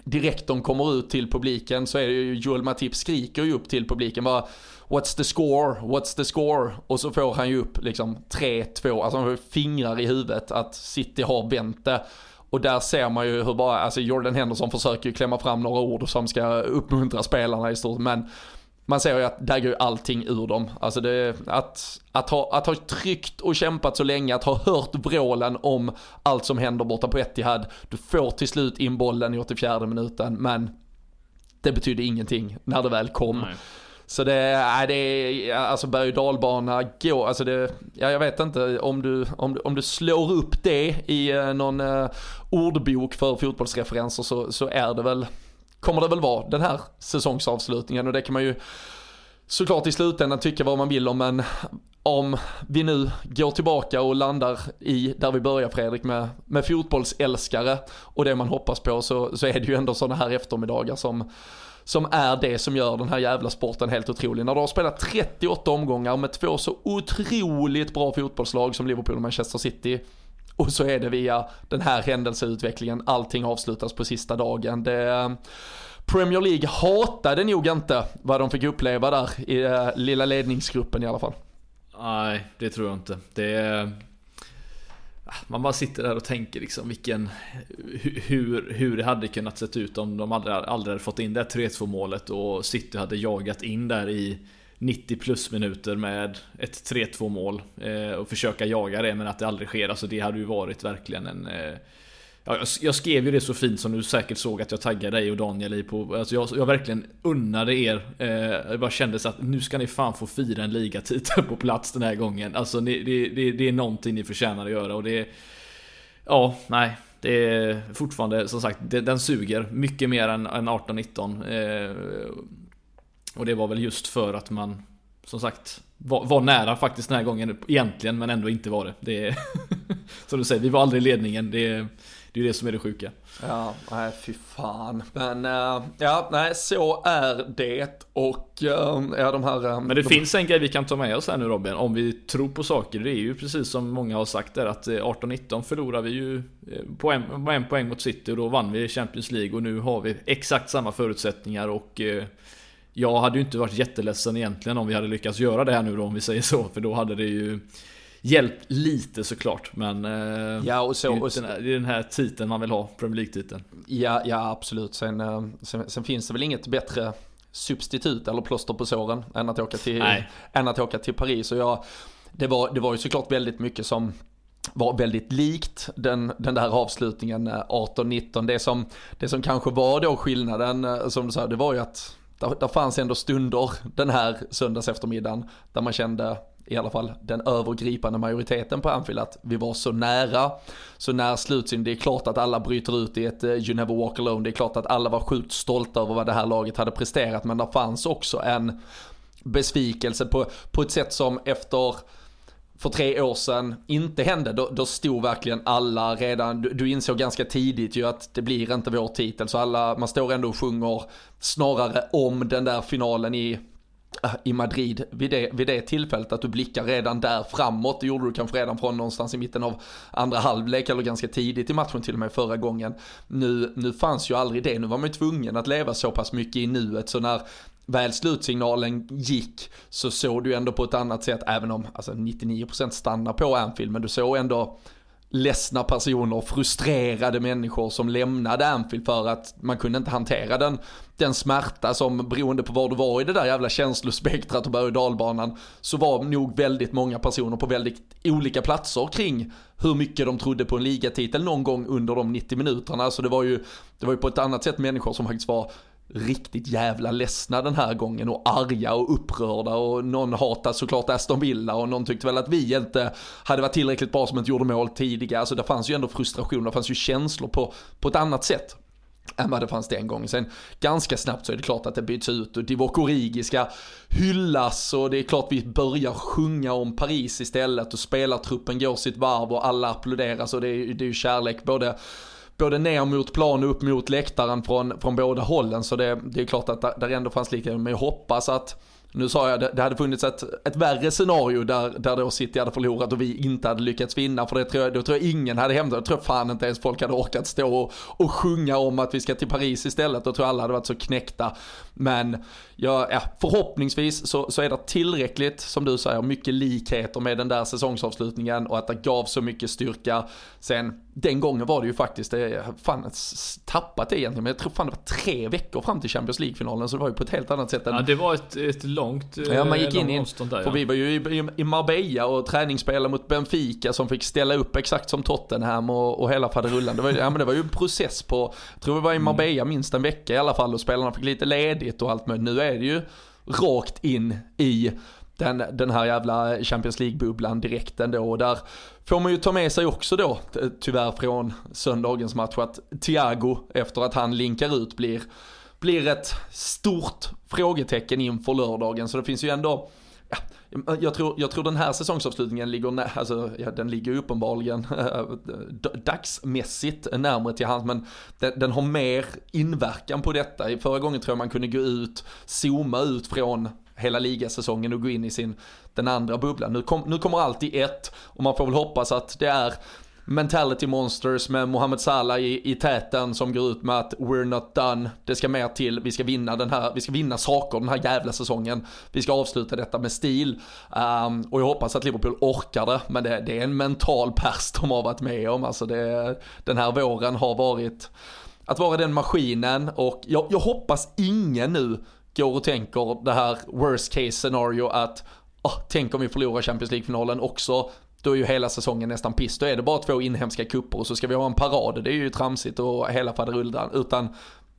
direkt de kommer ut till publiken så är det ju, Joel Matip skriker ju upp till publiken bara What's the score? What's the score? Och så får han ju upp liksom 3-2, alltså han har fingrar i huvudet att City har vänt det. Och där ser man ju hur bara, alltså Jordan Henderson försöker ju klämma fram några ord som ska uppmuntra spelarna i stort, men man ser ju att där går allting ur dem. Alltså det, att, att, ha, att ha tryckt och kämpat så länge, att ha hört vrålen om allt som händer borta på Etihad. Du får till slut in bollen i 84 minuten, men det betydde ingenting när det väl kom. Nej. Så det, är, det är, alltså berg och dalbana går, alltså det, ja, jag vet inte om du, om, om du slår upp det i eh, någon uh, ordbok för fotbollsreferenser så, så är det väl kommer det väl vara den här säsongsavslutningen och det kan man ju såklart i slutändan tycka vad man vill om men om vi nu går tillbaka och landar i där vi börjar Fredrik med, med fotbollsälskare och det man hoppas på så, så är det ju ändå sådana här eftermiddagar som som är det som gör den här jävla sporten helt otrolig. När du har spelat 38 omgångar med två så otroligt bra fotbollslag som Liverpool och Manchester City och så är det via den här händelseutvecklingen, allting avslutas på sista dagen. Det, eh, Premier League hatade nog inte vad de fick uppleva där i äh, lilla ledningsgruppen i alla fall. Nej, det tror jag inte. Det ah, man bara sitter där och tänker liksom vilken hur, hur det hade kunnat sett ut om de aldrig, aldrig hade fått in det 3-2 målet och City hade jagat in där i 90 plus minuter med ett 3-2 mål eh, och försöka jaga det men att det aldrig sker. Alltså det hade ju varit verkligen en, eh, jag skrev ju det så fint som du säkert såg att jag taggade dig och Daniel i på. Alltså jag, jag verkligen unnade er. Eh, jag bara kände så att nu ska ni fan få fira en ligatitel på plats den här gången. Alltså ni, det, det, det är någonting ni förtjänar att göra och det... Ja, nej. Det är fortfarande, som sagt, det, den suger mycket mer än, än 18-19. Eh, och det var väl just för att man, som sagt, var, var, nära faktiskt den här gången egentligen, men ändå inte var det. det är, *laughs* som du säger, vi var aldrig i ledningen. Det är, det är det som är det sjuka. Ja, nej fy fan. Men uh, ja, nej så är det. Och uh, ja, de här... Uh, Men det de... finns en grej vi kan ta med oss här nu Robin. Om vi tror på saker. Det är ju precis som många har sagt där att 18-19 förlorade vi ju på en, på en poäng mot City och då vann vi Champions League och nu har vi exakt samma förutsättningar och jag hade ju inte varit jätteledsen egentligen om vi hade lyckats göra det här nu då om vi säger så. För då hade det ju hjälpt lite såklart. Men eh, ja, och så, den här, det är den här titeln man vill ha, Premier League-titeln. Ja, ja absolut. Sen, eh, sen, sen, finns det väl inget bättre substitut eller plåster på såren än att åka till, än att åka till Paris. Och jag, det, var, det var ju såklart väldigt mycket som var väldigt likt den, den där avslutningen 18-19. Eh, det som, det som kanske var då skillnaden, som du sa, det var ju att där, där fanns ändå stunder den här söndags eftermiddagen där man kände i alla fall den övergripande majoriteten på Anfield att vi var så nära. Så när slutsyn, det är klart att alla bryter ut i ett eh, You Never Walk Alone. Det är klart att alla var sjukt stolta över vad det här laget hade presterat. Men det fanns också en besvikelse på, på ett sätt som efter för tre år sedan inte hände, då, då stod verkligen alla redan, du, du, insåg ganska tidigt ju att det blir inte vår titel, så alla, man står ändå och sjunger snarare om den där finalen i äh, i Madrid vid det, vid det tillfället, att du blickar redan där framåt. Det gjorde du kanske redan från någonstans i mitten av andra halvlek eller ganska tidigt i matchen till och med förra gången. Nu, nu fanns ju aldrig det, nu var man ju tvungen att leva så pass mycket i nuet så när väl slutsignalen gick så såg du ändå på ett annat sätt, även om alltså 99% stannar på Anfield, men du såg ändå ledsna personer, frustrerade människor som lämnade Anfield för att man kunde inte hantera den, den smärta som beroende på var du var i det där jävla känslospektrat och berg och dalbanan så var nog väldigt många personer på väldigt olika platser kring hur mycket de trodde på en ligatitel någon gång under de 90 minuterna. Så det var ju, det var ju på ett annat sätt människor som faktiskt var riktigt jävla ledsna den här gången och arga och upprörda och någon hatade såklart Aston Villa och någon tyckte väl att vi inte hade varit tillräckligt bra som inte gjorde mål tidigare. Alltså det fanns ju ändå frustration, det fanns ju känslor på, på ett annat sätt än vad det fanns den gången. Sen ganska snabbt så är det klart att det byts ut och Divock Origi ska hyllas och det är klart vi börjar sjunga om Paris istället och spelartruppen går sitt varv och alla applåderas och det är ju kärlek både både ner mot plan och upp mot läktaren från, från båda hållen. Så det, det är klart att där ändå fanns lika, men jag hoppas att nu sa jag det, det hade funnits ett, ett värre scenario där, där då City hade förlorat och vi inte hade lyckats vinna. För det tror jag, då tror jag ingen hade hämtat. Jag tror fan inte ens folk hade orkat stå och, och sjunga om att vi ska till Paris istället. Då tror jag alla hade varit så knäckta. Men ja, ja, förhoppningsvis så, så är det tillräckligt, som du säger, mycket likheter med den där säsongsavslutningen och att det gav så mycket styrka. Sen den gången var det ju faktiskt, det, fan tappat det egentligen, men jag tror fan det var tre veckor fram till Champions League-finalen så det var ju på ett helt annat sätt än... Ja det var ett, ett långt Ja man gick in i, där, för vi var ju i, i Marbella och träningsspelade mot Benfica som fick ställa upp exakt som Tottenham och, och hela faderullan. Det var, ja, men det var ju en process på, jag tror vi var i Marbella minst en vecka i alla fall och spelarna fick lite ledigt och allt möjligt. Nu är är det ju rakt in i den, den här jävla Champions League-bubblan direkt ändå. Och där får man ju ta med sig också då, tyvärr från söndagens match, att Thiago efter att han linkar ut blir, blir ett stort frågetecken inför lördagen. Så det finns ju ändå Ja, jag, tror, jag tror den här säsongsavslutningen ligger, alltså, ja, den ligger uppenbarligen *laughs* dagsmässigt närmare till hands men den, den, har mer inverkan på detta. Förra gången tror jag man kunde gå ut, zooma ut från hela ligasäsongen och gå in i sin, den andra bubblan. Nu, kom, nu kommer allt i ett och man får väl hoppas att det är mentality monsters med Mohamed Salah i, i täten som går ut med att we're not done. Det ska mer till, vi ska vinna den här, vi ska vinna saker den här jävla säsongen. Vi ska avsluta detta med stil. Um, och jag hoppas att Liverpool orkar det, men det, det är en mental pers de har varit med om. Alltså det, den här våren har varit att vara den maskinen och jag, jag hoppas ingen nu går och tänker det här worst case scenario att oh, tänk om vi förlorar Champions League-finalen också då är ju hela säsongen nästan piss. Då är det bara två inhemska kupper och så ska vi ha en parad. Det är ju tramsigt och hela faderullan. Utan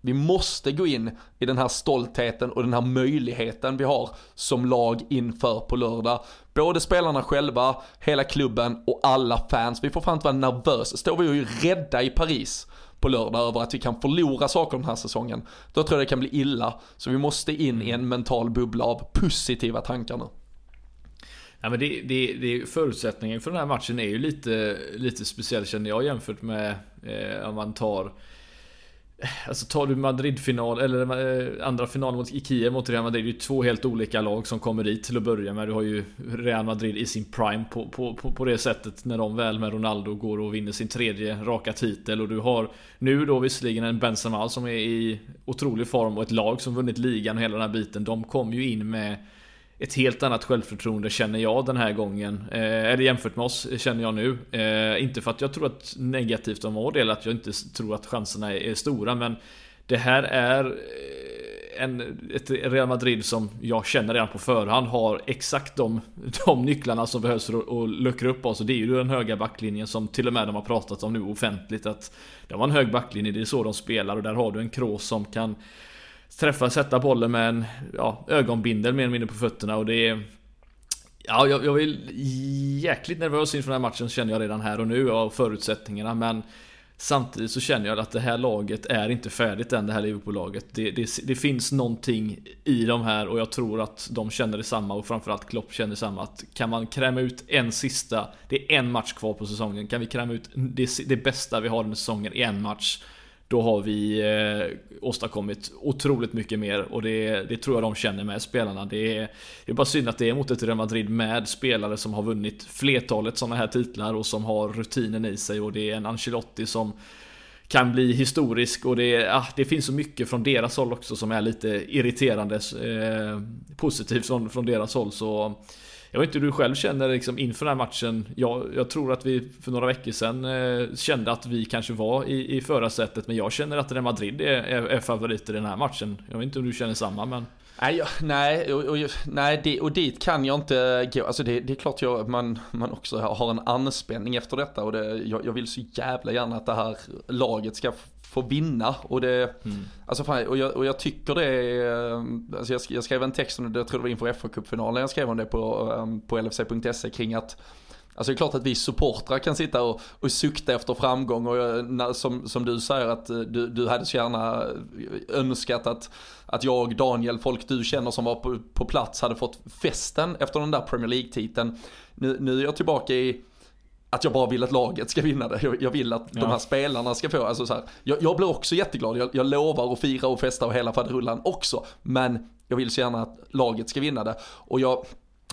vi måste gå in i den här stoltheten och den här möjligheten vi har som lag inför på lördag. Både spelarna själva, hela klubben och alla fans. Vi får fan inte vara nervösa. Står vi ju rädda i Paris på lördag över att vi kan förlora saker den här säsongen. Då tror jag det kan bli illa. Så vi måste in i en mental bubbla av positiva tankar nu. Ja, men det, det, det, förutsättningen för den här matchen är ju lite, lite speciell känner jag jämfört med eh, om man tar Alltså tar du Madrid-final eller eh, andra final mot Kiev mot Real Madrid. Det är ju två helt olika lag som kommer dit till att börja med. Du har ju Real Madrid i sin prime på, på, på, på det sättet när de väl med Ronaldo går och vinner sin tredje raka titel. Och du har nu då visserligen en Benzema som är i otrolig form och ett lag som vunnit ligan och hela den här biten. De kom ju in med ett helt annat självförtroende känner jag den här gången. Eh, eller jämfört med oss känner jag nu. Eh, inte för att jag tror att negativt om vår del, att jag inte tror att chanserna är, är stora, men det här är eh, en, ett Real Madrid som jag känner redan på förhand har exakt de, *laughs* de nycklarna som behövs för att, och luckra upp oss. Och det är ju den höga backlinjen som till och med de har pratat om nu offentligt. Att det var en hög backlinje, det är så de spelar och där har du en Kroos som kan träffa, sätta bollen med en ja, ögonbindel mer eller mindre på fötterna och det är Ja, jag, jag är jäkligt nervös inför den här matchen känner jag redan här och nu av förutsättningarna men Samtidigt så känner jag att det här laget är inte färdigt än, det här Liverpool-laget. Det, det, det, finns någonting i de här och jag tror att de känner detsamma och framförallt Klopp känner detsamma. Att kan man kräma ut en sista, det är en match kvar på säsongen. Kan vi kräma ut det, det bästa vi har den säsongen i en match då har vi eh, åstadkommit otroligt mycket mer och det, det, tror jag de känner med spelarna. Det är, det är bara synd att det är mot ett Real Madrid med spelare som har vunnit flertalet sådana här titlar och som har rutinen i sig och det är en Ancelotti som kan bli historisk och det, ah, det finns så mycket från deras håll också som är lite irriterande eh, positivt från, från deras håll så jag vet inte hur du själv känner liksom inför den här matchen. Jag, jag tror att vi för några veckor sedan eh, kände att vi kanske var i, i förarsätet. Men jag känner att Real Madrid är, är, är favoriter i den här matchen. Jag vet inte om du känner samma men... Nej, jag, nej, och, och, nej det, och dit kan jag inte gå. Alltså det, det är klart jag, man, man också har en anspänning efter detta och det, jag, jag vill så jävla gärna att det här laget ska få vinna. Och det, mm. alltså fan, och, jag, och jag tycker det är, alltså jag, skrev en text om det, jag tror det var inför FA-cupfinalen, jag skrev om det på, um, på lfc.se kring att Alltså det är klart att vi supportrar kan sitta och, och sukta efter framgång och när, som, som du säger att eh, du, du hade så gärna önskat att, att jag, Daniel, folk du känner som var på, på plats hade fått festen efter den där Premier League-titeln. Nu, nu är jag tillbaka i att jag bara vill att laget ska vinna det. Jag, jag vill att ja. de här spelarna ska få, alltså så här, jag, jag blir också jätteglad, jag, jag lovar att fira och festa och hela faderullan också. Men jag vill så gärna att laget ska vinna det. Och jag,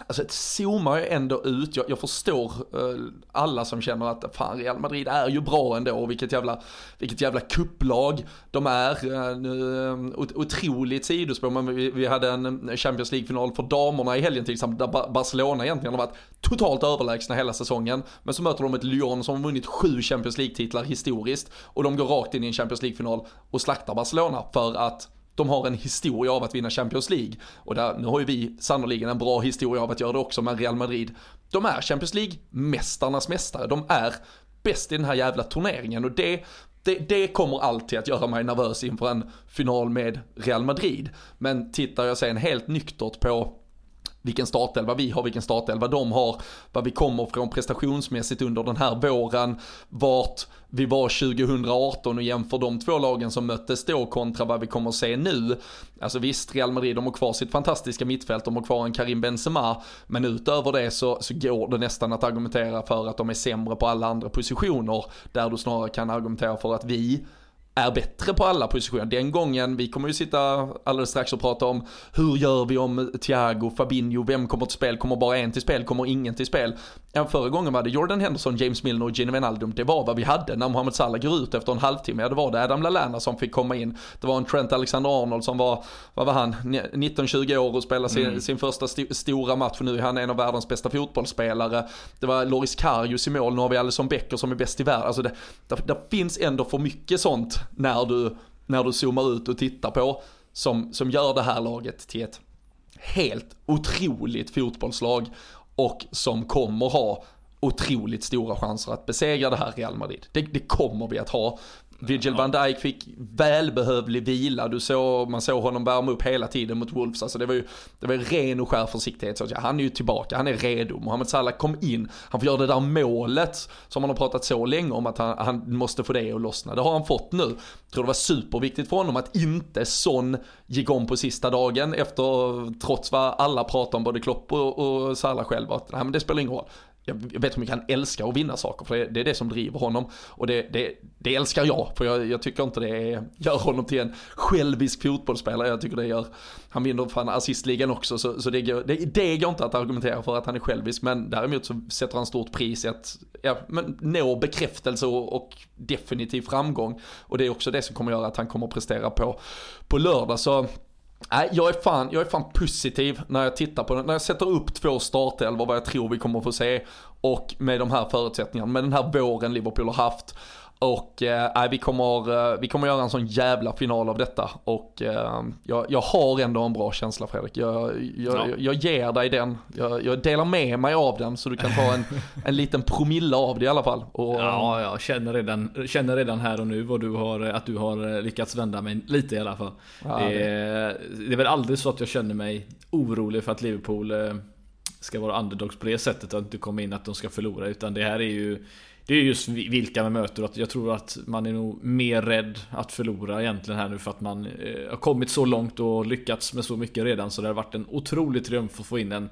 Alltså ett zoomar ju ändå ut, jag, jag förstår uh, alla som känner att fan Real Madrid är ju bra ändå, vilket jävla, vilket jävla kupplag de är. Uh, otroligt sidospår, men vi, vi hade en Champions League-final för damerna i helgen till exempel, där Barcelona egentligen har varit totalt överlägsna hela säsongen. Men så möter de ett Lyon som har vunnit sju Champions League-titlar historiskt och de går rakt in i en Champions League-final och slaktar Barcelona för att de har en historia av att vinna Champions League. Och där, nu har ju vi sannoliken en bra historia av att göra det också, men Real Madrid, de är Champions League-mästarnas mästare. De är bäst i den här jävla turneringen och det, det, det, kommer alltid att göra mig nervös inför en final med Real Madrid. Men tittar jag sen helt nyktert på vilken startelva vi har, vilken startelva de har, vad vi kommer från prestationsmässigt under den här våren, vart vi var 2018 och jämför de två lagen som möttes då kontra vad vi kommer att se nu. Alltså visst, Real Madrid de har kvar sitt fantastiska mittfält, de har kvar en Karim Benzema, men utöver det så, så går det nästan att argumentera för att de är sämre på alla andra positioner, där du snarare kan argumentera för att vi är bättre på alla positioner. Den gången, vi kommer ju sitta alldeles strax och prata om hur gör vi om Thiago, Fabinho, vem kommer till spel, kommer bara en till spel, kommer ingen till spel. Ja, förra gången var det Jordan Henderson, James Milner och Gini Wijnaldum. Det var vad vi hade när Mohamed Salah går ut efter en halvtimme. Ja, det var det Adam Lallana som fick komma in. Det var en Trent Alexander-Arnold som var, vad var han, 19-20 år och spelade sin, mm. sin första st stora match. Nu är han en av världens bästa fotbollsspelare. Det var Loris Karius i mål, nu har vi Alisson Becker som är bäst i världen. Alltså det, det, det finns ändå för mycket sånt när du, när du zoomar ut och tittar på som, som gör det här laget till ett helt otroligt fotbollslag och som kommer ha otroligt stora chanser att besegra det här Real Madrid. Det, det kommer vi att ha. Virgil van Dijk fick välbehövlig vila, du såg, man såg honom värma upp hela tiden mot Wolves. Alltså det var ju, det var ren och skär försiktighet. Så han är ju tillbaka, han är redo. Mohamed Salah kom in, han får göra det där målet som man har pratat så länge om att han, han måste få det att lossna. Det har han fått nu. Jag tror det var superviktigt för honom att inte Son gick om på sista dagen efter, trots vad alla pratar om, både Klopp och, och Salah själv, att nej men det spelar ingen roll jag vet hur mycket han älskar att vinna saker, för det, är det som driver honom. Och det, det, det älskar jag, för jag, jag, tycker inte det gör honom till en självisk fotbollsspelare. Jag tycker det gör, han vinner fan assistligan också, så, så det, går, det, det går inte att argumentera för att han är självisk. Men däremot så sätter han stort pris i att ja, men nå bekräftelse och, och definitiv framgång. Och det är också det som kommer göra att han kommer att prestera på, på lördag. Så Nej, jag är, fan, jag är fan positiv när jag tittar på den. När jag sätter upp två startelvor vad jag tror vi kommer få se. Och med de här förutsättningarna, med den här våren Liverpool har haft. Och eh, vi, kommer, eh, vi kommer göra en sån jävla final av detta. Och eh, jag, jag har ändå en bra känsla Fredrik. Jag, jag, ja. jag ger dig den. Jag, jag, delar med mig av den så du kan ta en, *laughs* en liten promille av det i alla fall. Och, ja, jag känner redan, känner redan här och nu vad du har, att du har eh, lyckats vända mig lite i alla fall. Ja, det, är, det är väl aldrig så att jag känner mig orolig för att Liverpool eh, ska vara underdogs på det sättet och inte komma in att de ska förlora. Utan det här är ju det är just vilka man möter. Jag tror att man är nog mer rädd att förlora egentligen här nu för att man eh, har kommit så långt och lyckats med så mycket redan. Så det har varit en otrolig triumf att få in en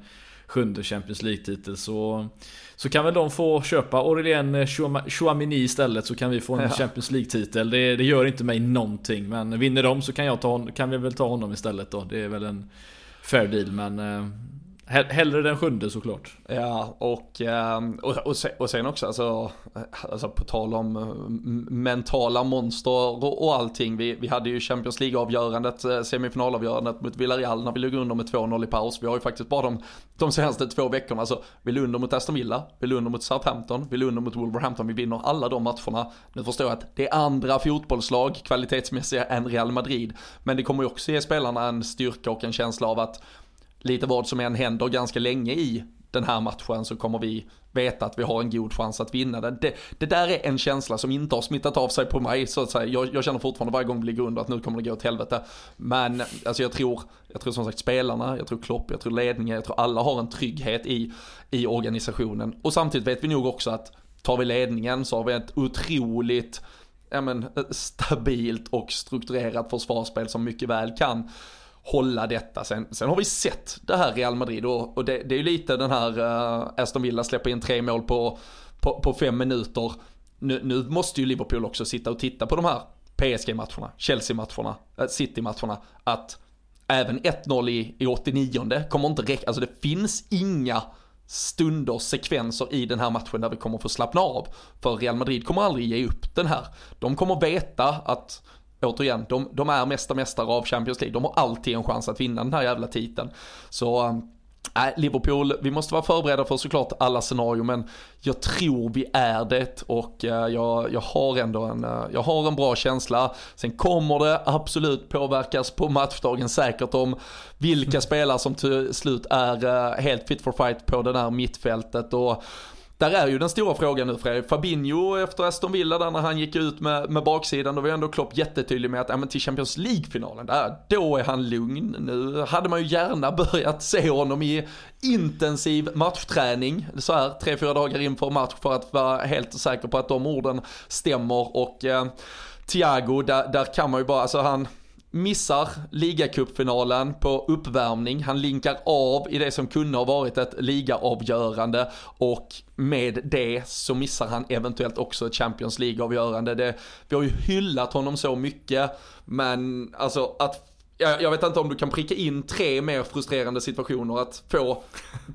sjunde Champions League-titel. Så, så kan väl de få köpa Aurelien Chouamini istället så kan vi få en ja. Champions League-titel. Det, det, gör inte mig någonting. Men vinner de så kan, jag ta, kan vi väl ta honom istället då. Det är väl en fair deal. Men eh, Hellre den sjunde såklart. Ja, och, ehm, och, och, sen, och sen också alltså, alltså på tal om eh, mentala monster och, och allting. Vi, vi hade ju Champions League-avgörandet, eh, semifinalavgörandet mot Villarreal när vi låg under med 2-0 i paus. Vi har ju faktiskt bara de, de senaste två veckorna, alltså vi låg under mot Aston Villa, vi låg under mot Southampton, vi låg under mot Wolverhampton. Vi vinner alla de matcherna. Nu förstår jag att det är andra fotbollslag kvalitetsmässiga än Real Madrid. Men det kommer ju också ge spelarna en styrka och en känsla av att lite vad som än händer ganska länge i den här matchen så kommer vi veta att vi har en god chans att vinna den. Det, det där är en känsla som inte har smittat av sig på mig så att säga. Jag, jag känner fortfarande varje gång vi ligger under att nu kommer det gå åt helvete. Men alltså jag tror, jag tror som sagt spelarna, jag tror Klopp, jag tror ledningen, jag tror alla har en trygghet i, i organisationen. Och samtidigt vet vi nog också att tar vi ledningen så har vi ett otroligt ja men, stabilt och strukturerat försvarsspel som mycket väl kan hålla detta. Sen, sen har vi sett det här Real Madrid och, och det, det, är ju lite den här uh, Aston Villa släpper in tre mål på, på, på fem minuter. Nu, nu, måste ju Liverpool också sitta och titta på de här PSG-matcherna, Chelsea-matcherna, eh, City-matcherna. Att även 1-0 i, i 89 kommer inte räcka, alltså det finns inga stunder, sekvenser i den här matchen där vi kommer få slappna av. För Real Madrid kommer aldrig ge upp den här. De kommer veta att återigen, de, de är mesta mästare av Champions League. De har alltid en chans att vinna den här jävla titeln. Så eh, äh, Liverpool, vi måste vara förberedda för såklart alla scenarier men jag tror vi är det och äh, jag, jag har ändå en, äh, jag har en bra känsla. Sen kommer det absolut påverkas på matchdagen säkert om vilka spelare som till slut är äh, helt fit for fight på det där mittfältet och där är ju den stora frågan nu Fredrik. Fabinho efter Aston Villa där när han gick ut med, med baksidan, då var ju ändå Klopp jättetydlig med att, ja men till Champions League-finalen, där, då är han lugn. Nu hade man ju gärna *laughs* börjat se honom i intensiv matchträning, så här tre, fyra dagar inför match för att vara helt säker på att de orden stämmer och eh, Thiago, där, där kan man ju bara, alltså han missar ligacupfinalen på uppvärmning. Han linkar av i det som kunde ha varit ett ligaavgörande och med det så missar han eventuellt också ett Champions League-avgörande. Det, vi har ju hyllat honom så mycket, men alltså att jag, jag vet inte om du kan pricka in tre mer frustrerande situationer att få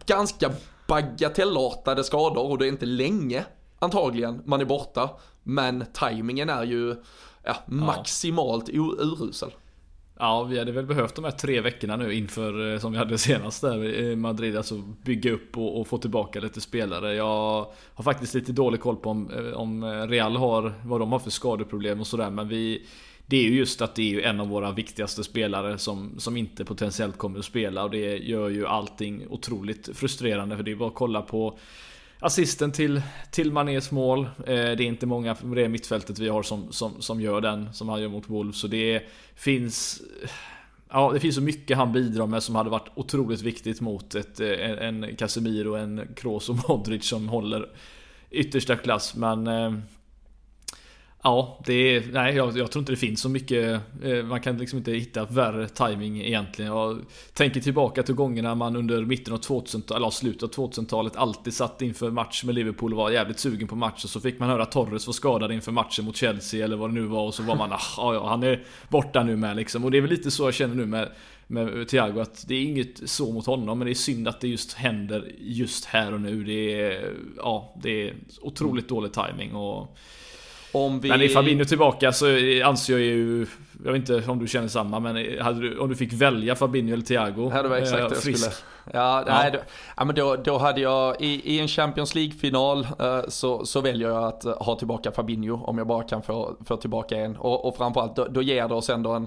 ganska bagatellartade skador och det är inte länge antagligen man är borta. Men tajmingen är ju ja, maximalt ja. urusel. Ja, vi hade väl behövt de här tre veckorna nu inför, eh, som vi hade senast där i Madrid, alltså bygga upp och, och, få tillbaka lite spelare. Jag har faktiskt lite dålig koll på om, eh, om eh, Real har, vad de har för skadeproblem och sådär, men vi det är ju just att det är ju en av våra viktigaste spelare som, som inte potentiellt kommer att spela och det gör ju allting otroligt frustrerande för det är bara att kolla på assisten till, till Manés mål. Eh, det är inte många på det mittfältet vi har som, som, som gör den, som han gör mot Wolves. Så det finns... Ja, det finns så mycket han bidrar med som hade varit otroligt viktigt mot ett, eh, en, en Casemiro, en Kroos och Modric som håller yttersta klass. Men eh, Ja, det är, nej jag, jag, tror inte det finns så mycket eh, Man kan liksom inte hitta värre timing egentligen Jag tänker tillbaka till gångerna man under mitten av 2000-talet, eller slutet av 2000-talet Alltid satt inför match med Liverpool och var jävligt sugen på match Och så fick man höra att Torres var skadad inför matchen mot Chelsea eller vad det nu var Och så var man ah, ja, han är borta nu med liksom Och det är väl lite så jag känner nu med med Thiago att det är inget så mot honom men det är synd att det just händer just här och nu. Det är, ja, det är otroligt dålig timing och om vi... Men är Fabinho tillbaka så anser jag ju... Jag vet inte om du känner samma men du, om du fick välja Fabinho eller Thiago? Ja det var exakt det jag skulle... Ja, ja. Nej, då, ja men då, då hade jag i, i en Champions League-final eh, så, så väljer jag att ha tillbaka Fabinho om jag bara kan få, få tillbaka en. Och, och framförallt då, då ger det oss ändå en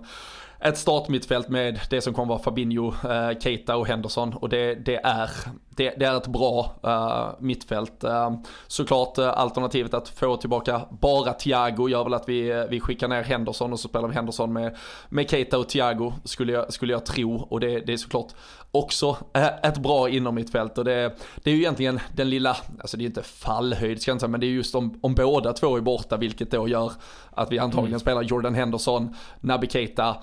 ett startmittfält med det som kommer vara Fabinho, eh, Keita och Henderson. Och det, det är, det, det, är ett bra uh, mittfält. Uh, såklart uh, alternativet att få tillbaka bara Thiago gör väl att vi, vi skickar ner Henderson och så spelar vi Henderson med, med Keita och Thiago skulle jag, skulle jag tro. Och det, det är såklart också ett bra innermittfält. Och det, det är ju egentligen den lilla, alltså det är inte fallhöjd ska jag inte säga, men det är just om, om båda två är borta vilket då gör att vi antagligen mm. spelar Jordan Henderson, Naby Keita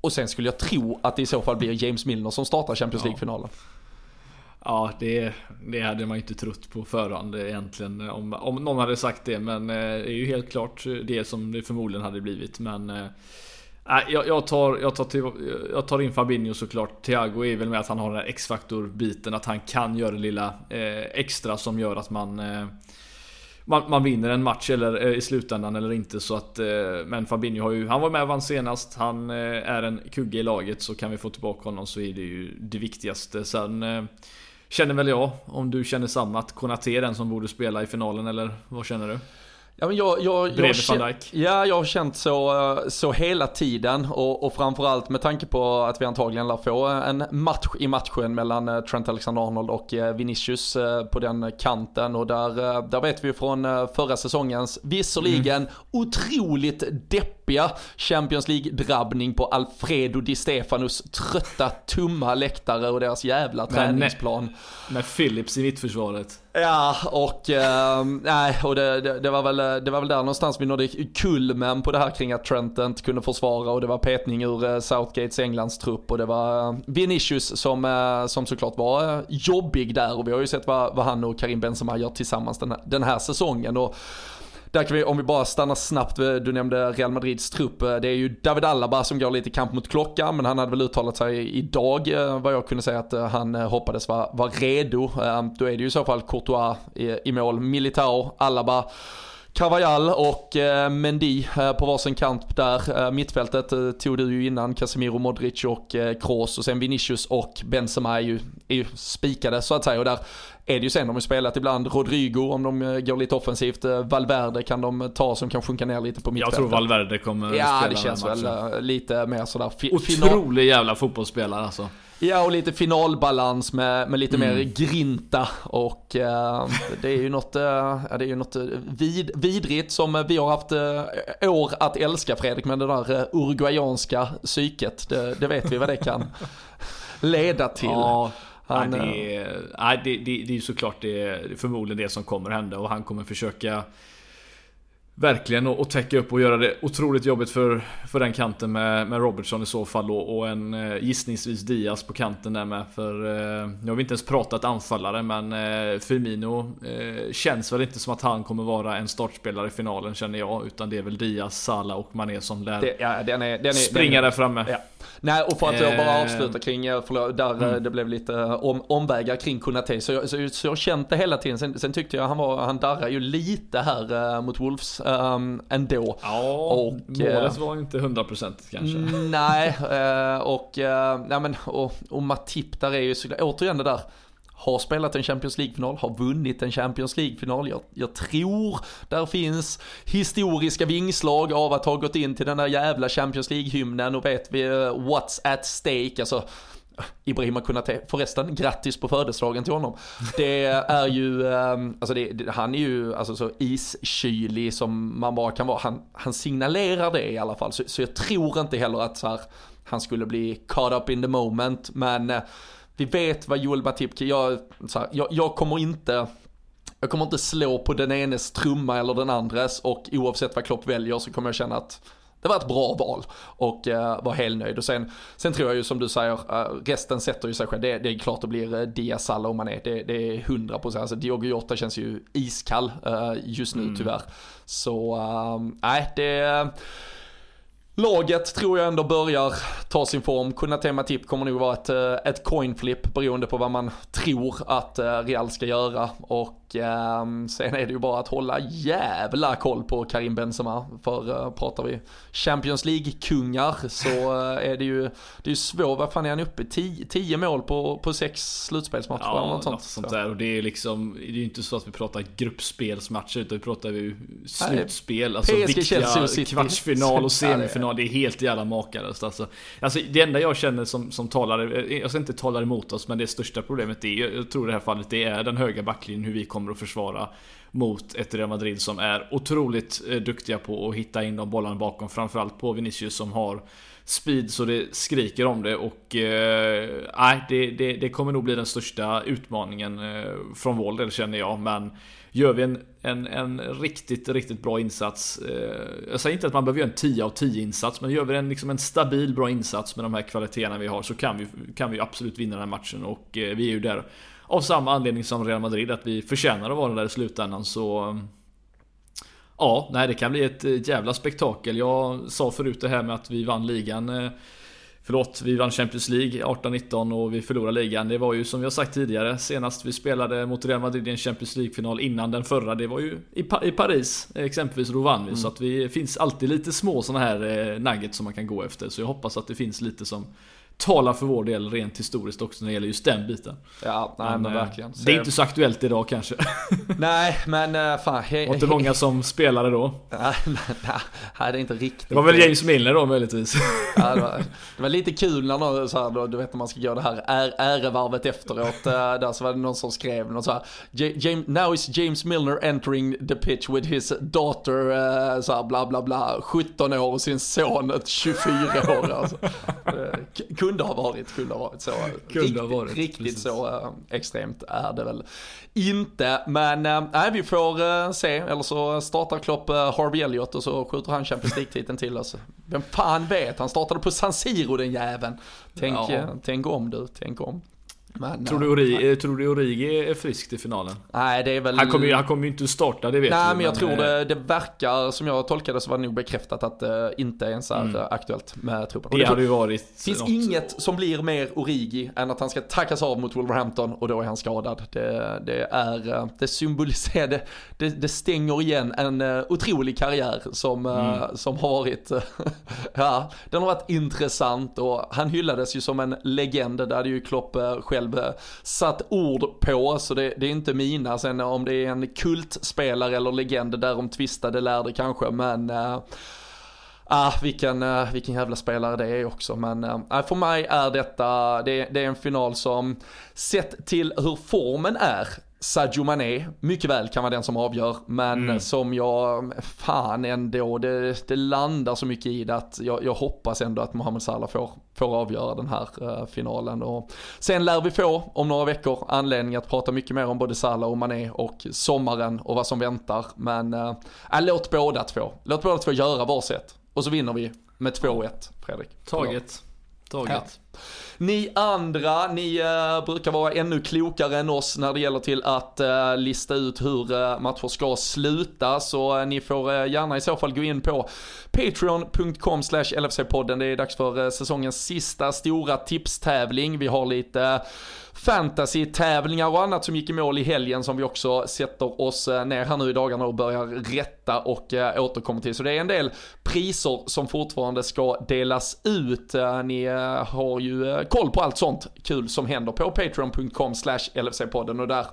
och sen skulle jag tro att det i så fall blir James Milner som startar Champions League-finalen. Ja, det, det hade man ju inte trott på förhand egentligen om, om någon hade sagt det. Men eh, det är ju helt klart det som det förmodligen hade blivit. Men äh, jag, jag, tar, jag, tar till, jag tar in Fabinho såklart. Thiago är väl med att han har den här X-faktor biten. Att han kan göra det lilla eh, extra som gör att man eh, man, man, vinner en match eller, eh, i slutändan eller inte så att eh, Men Fabinho har ju, han var med och vann senast Han eh, är en kugge i laget så kan vi få tillbaka honom så är det ju det viktigaste Sen eh, Känner väl jag, om du känner samma, att Konate är den som borde spela i finalen eller vad känner du? Ja, men jag, jag, jag, jag ja, jag har känt så, så hela tiden och, och framförallt med tanke på att vi antagligen lär få en match i matchen mellan eh, Trent Alexander-Arnold och eh, Vinicius eh, på den kanten och där, där vet vi från förra säsongens visserligen mm. otroligt deppiga Champions League-drabbning på Alfredo Di Stefanos trötta tumma läktare och deras jävla träningsplan. Med, Philips i mittförsvaret. Ja, och, eh, nej, och det, det, det, var väl, det var väl där någonstans vi nådde kulmen på det här kring att Trent inte kunde försvara och det var petning ur eh, Southgates Englands trupp och det var eh, Vinicius som, eh, som såklart var jobbig där och vi har ju sett vad, vad han och Karim Benzema gör tillsammans den här, den här säsongen. Och, där kan vi, om vi bara stannar snabbt, du nämnde Real Madrids trupp. Eh, det är ju David Alaba som går lite kamp mot klockan, men han hade väl uttalat sig idag, eh, vad jag kunde säga, att eh, han hoppades vara var redo. Då är det ju i så fall Courtois i, i mål, Militao, Alaba. Cavajal och eh, Mendy eh, på varsin kant där. Eh, mittfältet eh, tog du ju innan, Casemiro, Modric och eh, Kroos och sen Vinicius och Benzema är ju, är ju spikade så att säga. Och där är det ju sen de har spelat ibland Rodrigo om de eh, går lite offensivt. Eh, Valverde kan de ta som kan sjunka ner lite på mittfältet. Jag tror Valverde kommer ja, spela Ja det känns väl eh, lite mer sådär. Otrolig jävla fotbollsspelare alltså. Ja och lite finalbalans med, med lite mm. mer grinta och uh, det är ju något, ja, det är ju något vid, vidrigt som vi har haft uh, år att älska Fredrik med det där uruguayanska psyket. Det, det vet vi vad det kan *laughs* leda till. Ja. Han, nej, det, är, nej, det, det, det är såklart det, förmodligen det som kommer hända och han kommer försöka Verkligen och, täcka upp och göra det otroligt jobbigt för, för den kanten med, med Robertson i så fall och, och en eh, gissningsvis Diaz på kanten där med. För eh, nu har vi inte ens pratat anfallare men eh, Firmino eh, känns väl inte som att han kommer vara en startspelare i finalen känner jag. Utan det är väl Diaz, Salah och Mané som lär det, ja, den är, den är, springa den är, där framme. Ja. Nej och för att jag bara eh. avsluta kring, eh, förlåt, där mm. det blev lite om, omvägar kring Konate. Så, så, så jag känt det hela tiden. Sen, sen tyckte jag han var, han darrar ju lite här mot Wolves um, ändå. Ja, och, målet var inte 100% kanske. Nej, uh, och, uh, nej men, och, och Matip där är ju så, återigen det där har spelat en Champions League-final, har vunnit en Champions League-final. Jag, jag, tror där finns historiska vingslag av att ha gått in till den där jävla Champions League-hymnen och vet vi eh, what's at stake. Alltså, Ibrahima Konate, förresten grattis på födelsedagen till honom. Det är ju, ehm, alltså det, han är ju alltså så iskylig som man bara kan vara. Han, han signalerar det i alla fall. Så, så jag tror inte heller att så här, han skulle bli caught up in the moment. Men eh, vi vet vad Joel Matip, jag, här, jag, jag kommer inte jag kommer inte slå på den enes trumma eller den andres och oavsett vad Klopp väljer så kommer jag känna att det var ett bra val och uh, var helt nöjd. Och sen, sen tror jag ju som du säger, uh, resten sätter ju sig själv. Det, det är klart det blir uh, Diaz om man är. Det, det är hundra procent. Alltså Diogo Jota känns ju iskall uh, just nu mm. tyvärr. Så nej, det Laget tror jag ändå börjar ta sin form. Kunna Matip kommer nog vara ett, ett coin flip beroende på vad man tror att Real ska göra. Och eh, sen är det ju bara att hålla jävla koll på Karim Benzema. För uh, pratar vi Champions League-kungar så uh, är det ju, det är ju svårt, vad fan är han uppe? 10 mål på, på sex slutspelsmatcher ja, eller något sånt. Något sånt där. Och det är liksom, det är ju inte så att vi pratar gruppspelsmatcher utan vi pratar ju slutspel. alltså PSG, viktiga Chelsea, kvartsfinal och *laughs* semifinal det är helt jävla makalöst alltså. alltså. Det enda jag känner som, som talar, jag ska inte tala emot oss men det största problemet är, jag tror i det här fallet, det är den höga backlinjen, hur vi kommer att försvara mot ett Real Madrid som är otroligt eh, duktiga på att hitta in de bollarna bakom. Framförallt på Vinicius som har speed så det skriker om det och eh, det, det, det, kommer nog bli den största utmaningen eh, från vår del känner jag. Men gör vi en, en, en riktigt, riktigt bra insats. Eh, jag säger inte att man behöver göra en 10 av 10 insats, men gör vi en, liksom en stabil bra insats med de här kvaliteterna vi har så kan vi, kan vi absolut vinna den här matchen och eh, vi är ju där av samma anledning som Real Madrid, att vi förtjänar att vara där i slutändan så... Ja, nej det kan bli ett eh, jävla spektakel. Jag sa förut det här med att vi vann ligan Förlåt, vi vann Champions League 18-19 och vi förlorade ligan. Det var ju som vi har sagt tidigare, senast vi spelade mot Real Madrid i en Champions League-final innan den förra, det var ju i, pa i Paris exempelvis, då vann vi. Mm. Så att vi finns alltid lite små sådana här eh, nuggets som man kan gå efter. Så jag hoppas att det finns lite som talar för vår del rent historiskt också när det gäller just den biten. Ja, nej men, men eh, verkligen. Det är inte så aktuellt idag kanske. *laughs* Nej, men uh, fan. He, var inte många som spelade då. *laughs* nej, nej, det är inte riktigt. Det var väl James Milner då möjligtvis. *laughs* ja, det, var, det var lite kul när någon så här, då, du vet när man ska göra det här är, ärevarvet efteråt. Uh, där så var det någon som skrev något så här. James, now is James Milner entering the pitch with his daughter, så här, bla bla bla, 17 år och sin son 24 år. Alltså kunde ha varit, kunde ha varit så. Kunde ha varit, riktigt precis. så äh, extremt är det väl inte. Men äh, vi får äh, se, eller så startar Klopp Harvey Elliot och så skjuter han Champions League-titeln till oss. Vem fan vet, han startade på San Siro den jäveln. Tänk, ja. tänk om du, tänk om. Men, tror, du Origi, tror du Origi är frisk till finalen? Nej det är väl... Han kommer ju, han kommer ju inte starta, det vet Nej vi, men jag tror det, det verkar, som jag tolkade så var det nog bekräftat att det inte ens är mm. aktuellt med truppen. Det, det hade ju varit... Det finns något... inget som blir mer Origi än att han ska tackas av mot Wolverhampton och då är han skadad. Det, det är, det symboliserar, det, det, det stänger igen en otrolig karriär som, mm. som har varit, *laughs* ja, den har varit intressant och han hyllades ju som en legend, det hade ju Klopp själv själv eh, satt ord på, så det, det, är inte mina. Sen om det är en kultspelare eller legend, därom tvistade lärde kanske, men äh, Ah, vilken, eh, vilken jävla spelare det är också. Men äh, för mig är detta, det, det, är en final som, sett till hur formen är, Sadio Mané mycket väl kan vara den som avgör. Men mm. som jag, fan ändå, det, det, landar så mycket i det att jag, jag hoppas ändå att Mohamed Salah får, får avgöra den här uh, finalen. Och sen lär vi få om några veckor anledning att prata mycket mer om både Salah och Mané och sommaren och vad som väntar. Men uh, låt båda två, låt båda två göra varsitt. Och så vinner vi med 2-1 Fredrik. Taget. Taget. Ja. Ni andra, ni uh, brukar vara ännu klokare än oss när det gäller till att uh, lista ut hur uh, matcher ska sluta. Så ni får gärna i så fall gå in på patreon.com slash LFC-podden. Det är dags för säsongens sista stora tipstävling. Vi har lite fantasy-tävlingar och annat som gick i mål i helgen som vi också sätter oss ner här nu i dagarna och börjar rätta och äh, återkommer till. Så det är en del priser som fortfarande ska delas ut. Äh, ni äh, har ju koll på allt sånt kul som händer på patreon.com slash LFC-podden och där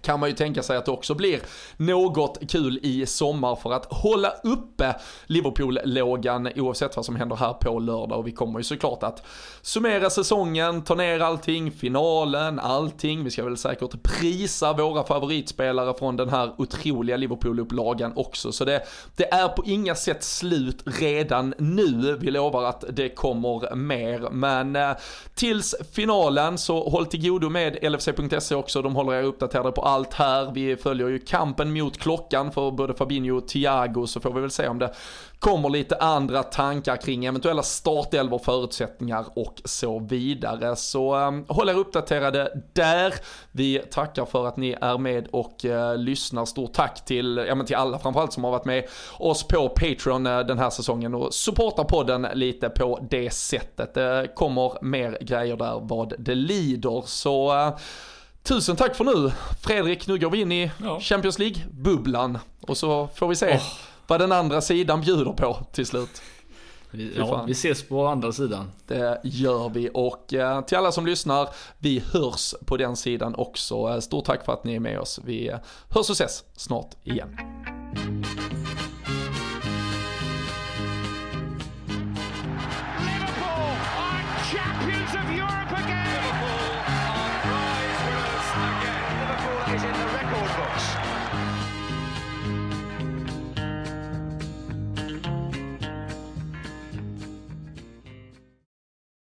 kan man ju tänka sig att det också blir något kul i sommar för att hålla uppe Liverpool-lågan oavsett vad som händer här på lördag och vi kommer ju såklart att summera säsongen, ta ner allting, finalen, allting. Vi ska väl säkert prisa våra favoritspelare från den här otroliga Liverpool-upplagan också så det, det är på inga sätt slut redan nu. Vi lovar att det kommer mer men eh, tills finalen så håll till godo med LFC.se också. De håller er uppdaterade på allt här. Vi följer ju kampen mot klockan för både Fabinho och Thiago så får vi väl se om det kommer lite andra tankar kring eventuella startelvor, förutsättningar och så vidare. Så um, håll er uppdaterade där. Vi tackar för att ni är med och uh, lyssnar. Stort tack till, ja, men till alla framförallt som har varit med oss på Patreon uh, den här säsongen och supportar podden lite på det sättet. Det kommer mer grejer där vad det lider. Så uh, Tusen tack för nu. Fredrik, nu går vi in i ja. Champions League-bubblan. Och så får vi se oh. vad den andra sidan bjuder på till slut. Vi, ja, vi ses på andra sidan. Det gör vi och eh, till alla som lyssnar, vi hörs på den sidan också. Eh, stort tack för att ni är med oss. Vi eh, hörs och ses snart igen.